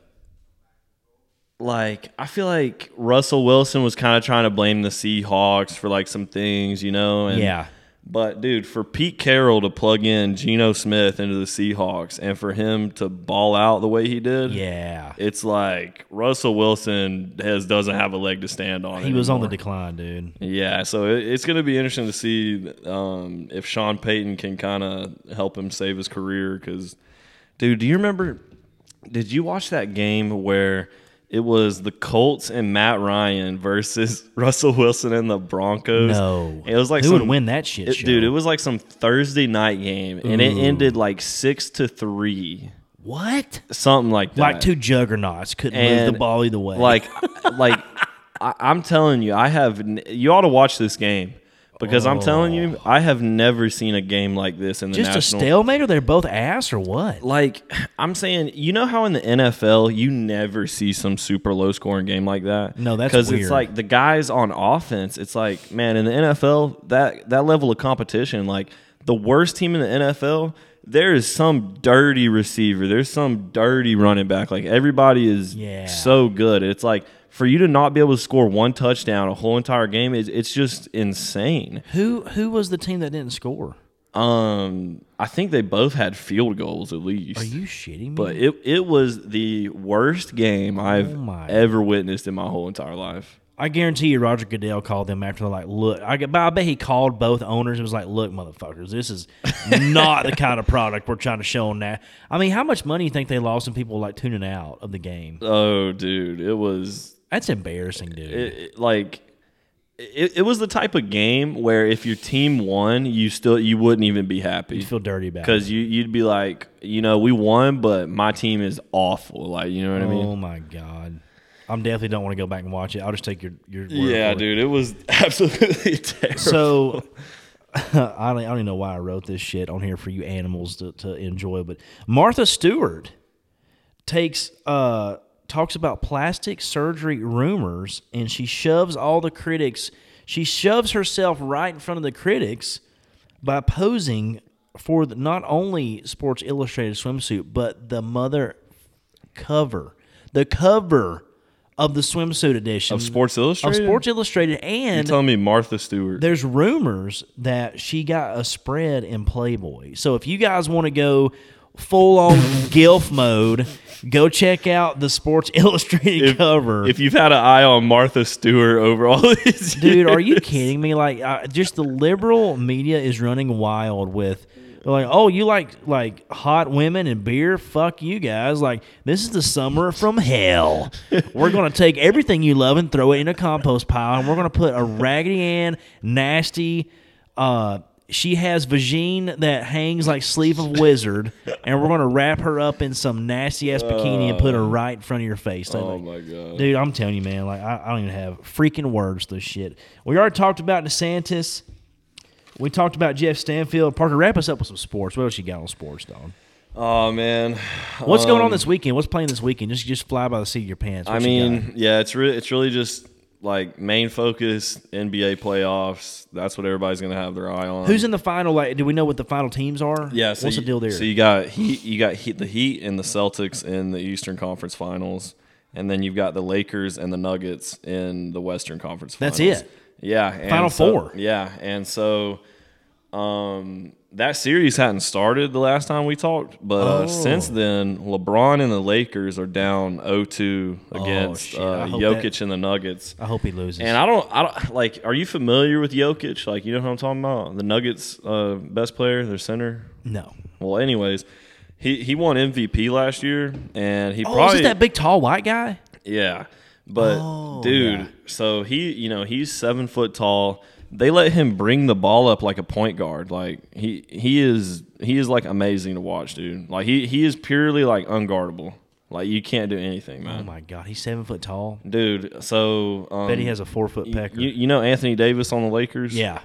Speaker 3: like i feel like russell wilson was kind of trying to blame the seahawks for like some things you know and
Speaker 1: Yeah.
Speaker 3: But dude for pete carroll to plug in Geno smith into the seahawks and for him to ball out the way he did
Speaker 1: Yeah,
Speaker 3: it's like russell wilson has doesn't have a leg to stand on
Speaker 1: he was on the decline, dude.
Speaker 3: Yeah, so it, it's going to be interesting to see um, if Sean Payton can kind of help him save his career. Because, dude, do you remember? Did you watch that game where it was the Colts and Matt Ryan versus Russell Wilson and the Broncos?
Speaker 1: No.
Speaker 3: it was like
Speaker 1: Who would win that shit
Speaker 3: it- dude. It was like some Thursday night game, and it ended like six to three,
Speaker 1: What?
Speaker 3: something like that.
Speaker 1: Like two juggernauts couldn't move the ball either way.
Speaker 3: Like, like I, I'm telling you, I have. You ought to watch this game Because I'm telling
Speaker 1: Oh.
Speaker 3: you, I have never seen a game like this in the
Speaker 1: Just a stalemate, or they're both ass, or what?
Speaker 3: like I'm saying, you know how in the NFL you never see some super low scoring game like that.
Speaker 1: No, that's
Speaker 3: because
Speaker 1: weird.
Speaker 3: it's like the guys on offense. It's like man, in the NFL that that level of competition, like the worst team in the NFL. There is some dirty receiver. There's some dirty running back. Like everybody is
Speaker 1: Yeah.
Speaker 3: so good. It's like for you to not be able to score one touchdown a whole entire game, it's, it's just insane.
Speaker 1: Who who was the team that didn't score?
Speaker 3: Um, I think they both had field goals at least.
Speaker 1: Are you shitting me?
Speaker 3: But it it was the worst game I've
Speaker 1: Oh
Speaker 3: ever witnessed in my whole entire life.
Speaker 1: I guarantee you, Roger Goodell called them after they're like, look, I, but I bet he called both owners and was like, look, motherfuckers, this is not the kind of product we're trying to show on that. I mean, how much money do you think they lost in people like tuning out of the game?
Speaker 3: Oh, dude, it was
Speaker 1: That's embarrassing, dude.
Speaker 3: it, it- like it, it was the type of game where if your team won, you still you wouldn't even be happy.
Speaker 1: you feel dirty about it.
Speaker 3: because you you'd be like, you know, we won, but my team is awful. Like, you know what I mean?
Speaker 1: Oh my god, I'm definitely don't want to go back and watch it. I'll just take your your word
Speaker 3: Yeah,
Speaker 1: for it.
Speaker 3: dude, it was absolutely terrible.
Speaker 1: So I don't, I don't even know why I wrote this shit on here for you animals to, to enjoy, but Martha Stewart takes uh talks about plastic surgery rumors and she shoves all the critics she shoves herself right in front of the critics by posing for the, not only Sports Illustrated swimsuit but the mother cover the cover of the swimsuit edition
Speaker 3: Of Sports Illustrated?
Speaker 1: of Sports Illustrated and you
Speaker 3: telling me Martha Stewart?
Speaker 1: there's rumors that she got a spread in Playboy. So if you guys want to go full on gilf mode, go check out the Sports Illustrated cover.
Speaker 3: If you've had an eye on Martha Stewart over all these
Speaker 1: Dude, are you kidding me? Like, uh, just the liberal media is running wild with. Like, oh, you like like hot women and beer? Fuck you guys! Like, this is the summer from hell. we're gonna take everything you love and throw it in a compost pile, and we're gonna put a Raggedy Ann, nasty. Uh, she has vagine that hangs like sleeve of wizard, and we're gonna wrap her up in some nasty ass bikini and put her right in front of your face.
Speaker 3: Oh
Speaker 1: Like,
Speaker 3: my god.
Speaker 1: Dude, I'm telling you, man. Like, I, I don't even have freaking words to this shit. We already talked about DeSantis. We talked about Jeff Stanfield. Parker, wrap us up with some sports. What else you got on sports, Don?
Speaker 3: Oh man,
Speaker 1: What's going on
Speaker 3: Um,
Speaker 1: this weekend? What's playing this weekend? Just just fly by the seat of your pants.
Speaker 3: I
Speaker 1: What got?
Speaker 3: mean, yeah, it's really it's really just like main focus NBA playoffs. That's what everybody's gonna have their eye on.
Speaker 1: who's in the final? Like, do we know what the final teams are?
Speaker 3: Yeah, so
Speaker 1: what's
Speaker 3: you,
Speaker 1: the deal there?
Speaker 3: So you got Heat, you got Heat, the Heat and the Celtics in the Eastern Conference Finals, and then you've got the Lakers and the Nuggets in the Western Conference Finals.
Speaker 1: That's it?
Speaker 3: Yeah, and
Speaker 1: Final
Speaker 3: so-
Speaker 1: four.
Speaker 3: Yeah, and so um, that series hadn't started the last time we talked, but uh,
Speaker 1: Oh.
Speaker 3: since then, LeBron and the Lakers are down 0-2 against
Speaker 1: Oh,
Speaker 3: uh, Jokic
Speaker 1: that-
Speaker 3: and the Nuggets.
Speaker 1: I hope he loses.
Speaker 3: And I don't, I don't like. Are you familiar with Jokic? Like, you know who I'm talking about? The Nuggets' uh, best player, their center.
Speaker 1: no.
Speaker 3: Well, anyways, he he won MVP last year, and he
Speaker 1: Oh,
Speaker 3: probably
Speaker 1: is that big, tall, white guy?
Speaker 3: yeah. But
Speaker 1: Oh,
Speaker 3: dude,
Speaker 1: yeah.
Speaker 3: so he you know he's seven foot tall. They let him bring the ball up like a point guard. Like he he is he is like amazing to watch, dude. Like he he is purely like unguardable. Like you can't do anything, man.
Speaker 1: Oh my god, he's seven foot tall.
Speaker 3: Dude, so um,
Speaker 1: Bet he has a four foot pecker.
Speaker 3: You, you know Anthony Davis on the Lakers?
Speaker 1: yeah.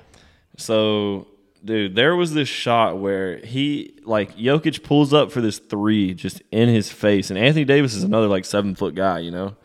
Speaker 3: So, dude, there was this shot where he like Jokic pulls up for this three just in his face, and Anthony Davis is another like seven foot guy, you know,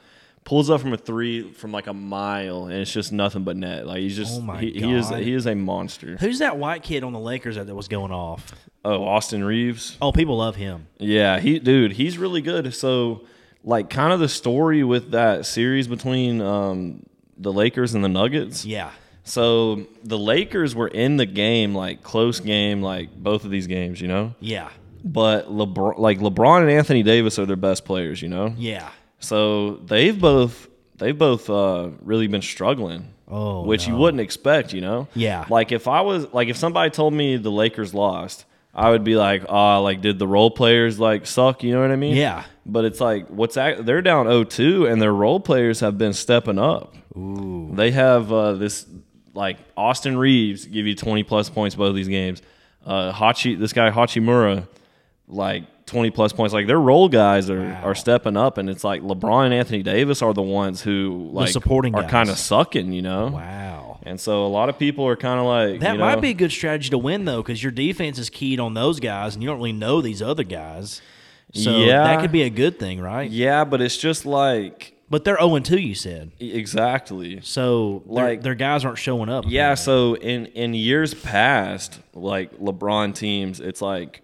Speaker 3: pulls up from a three from like a mile, and it's just nothing but net. Like he's just
Speaker 1: Oh
Speaker 3: he, he is he is a monster.
Speaker 1: Who's that white kid on the Lakers that, that was going off?
Speaker 3: Oh, Austin Reaves.
Speaker 1: Oh, people love him.
Speaker 3: Yeah, he dude, he's really good. So, like, kind of the story with that series between um, the Lakers and the Nuggets.
Speaker 1: Yeah.
Speaker 3: So the Lakers were in the game, like close game, like both of these games, you know.
Speaker 1: Yeah.
Speaker 3: But LeBron, like LeBron and Anthony Davis are their best players, you know.
Speaker 1: Yeah.
Speaker 3: So they've both they've both uh, really been struggling.
Speaker 1: Oh,
Speaker 3: which you wouldn't expect, you know.
Speaker 1: Yeah.
Speaker 3: Like if I was like if somebody told me the Lakers lost, I would be like, ah, like did the role players like suck? You know what I mean?
Speaker 1: Yeah.
Speaker 3: But it's like what's act- they're down 0-2 and their role players have been stepping up.
Speaker 1: Ooh.
Speaker 3: They have uh, this like Austin Reaves give you 20 plus points both these games. Uh, Hachi, this guy Hachimura, like 20 plus points. Like their role guys are, are stepping up, and it's like LeBron and Anthony Davis are the ones who like
Speaker 1: supporting
Speaker 3: are kind of sucking, you know.
Speaker 1: Wow.
Speaker 3: And so a lot of people are kind of like
Speaker 1: That
Speaker 3: you
Speaker 1: might be a good strategy to win though, because your defense is keyed on those guys, and you don't really know these other guys. So
Speaker 3: Yeah.
Speaker 1: that could be a good thing, right?
Speaker 3: Yeah, but it's just like
Speaker 1: But they're zero and two. You said
Speaker 3: exactly.
Speaker 1: so. Like their guys aren't showing up.
Speaker 3: Yeah, so in in years past, like LeBron teams, it's like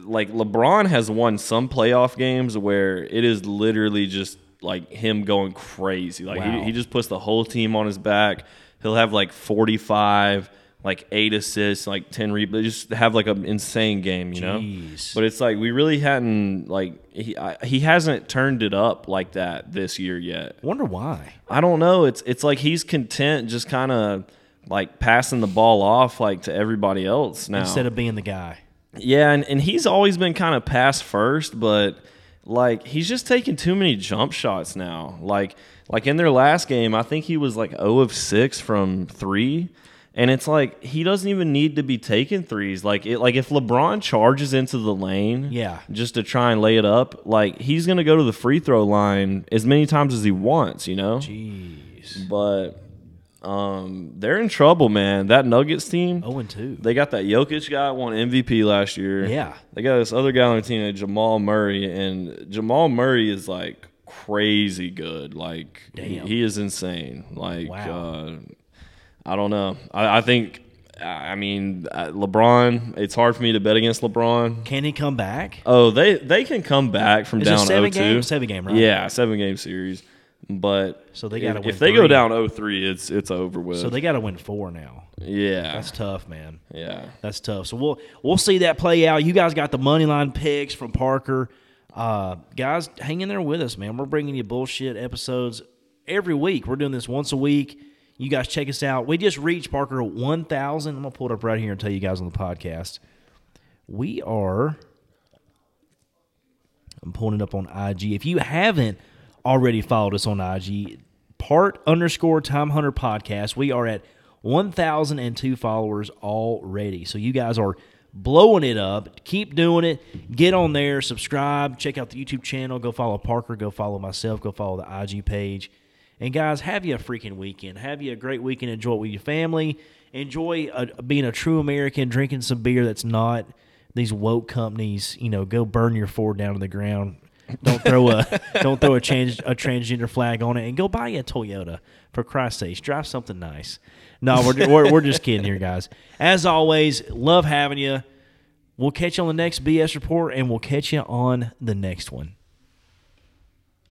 Speaker 3: like LeBron has won some playoff games where it is literally just like him going crazy. Like
Speaker 1: Wow.
Speaker 3: he, he just puts the whole team on his back. He'll have like 45, like 8 assists, like 10 rebounds, just have like an insane game, you know?
Speaker 1: Jeez.
Speaker 3: But it's like we really hadn't like he I, he hasn't turned it up like that this year yet.
Speaker 1: Wonder why.
Speaker 3: I don't know. It's it's like he's content just kind of like passing the ball off like to everybody else now.
Speaker 1: Instead of being the guy.
Speaker 3: Yeah, and, and he's always been kind of pass first, but like he's just taking too many jump shots now. Like like in their last game, I think he was like 0 of 6 from 3. And it's like he doesn't even need to be taking threes. Like it, like if LeBron charges into the lane,
Speaker 1: Yeah.
Speaker 3: just to try and lay it up, like he's gonna go to the free throw line as many times as he wants, you know.
Speaker 1: Jeez.
Speaker 3: But um, they're in trouble, man. That Nuggets team,
Speaker 1: Zero and two.
Speaker 3: they got that Jokic guy won MVP last year.
Speaker 1: Yeah.
Speaker 3: they got this other guy on the team, Jamal Murray, and Jamal Murray is like crazy good. Like he,
Speaker 1: Damn.
Speaker 3: he is insane. Like
Speaker 1: Wow.
Speaker 3: uh, I don't know. I, I think. I mean, uh, LeBron. It's hard for me to bet against LeBron.
Speaker 1: Can he come back?
Speaker 3: Oh, they they can come back from
Speaker 1: Is it
Speaker 3: down
Speaker 1: seven
Speaker 3: 0-2.
Speaker 1: game? Seven game, right?
Speaker 3: Yeah, seven game series. But
Speaker 1: So they gotta
Speaker 3: if,
Speaker 1: win
Speaker 3: they go down 0-3, it's it's over with.
Speaker 1: So they got to win four now.
Speaker 3: yeah,
Speaker 1: That's tough, man.
Speaker 3: yeah.
Speaker 1: That's tough. So we'll we'll see that play out. You guys got the money line picks from Parker. Uh, guys, hang in there with us, man. We're bringing you bullshit episodes every week. We're doing this once a week. You guys check us out. We just reached Parker one thousand. I'm gonna pull it up right here and tell you guys on the podcast. We are. I'm pulling it up on IG. If you haven't already followed us on IG, part underscore time hunter podcast, we are at 1,002 followers already. So you guys are blowing it up. Keep doing it. Get on there, subscribe, check out the YouTube channel, go follow Parker, go follow myself, go follow the IG page. And guys, have you a freaking weekend. Have you a great weekend. Enjoy it with your family. Enjoy uh being a true American, drinking some beer that's not these woke companies. You know, go burn your Ford down to the ground. Don't throw a don't throw a trans a transgender flag on it, and go buy a Toyota for Christ's sake. Drive something nice. No, we're, we're we're just kidding here, guys. As always, love having you. We'll catch you on the next BS report, and we'll catch you on the next one.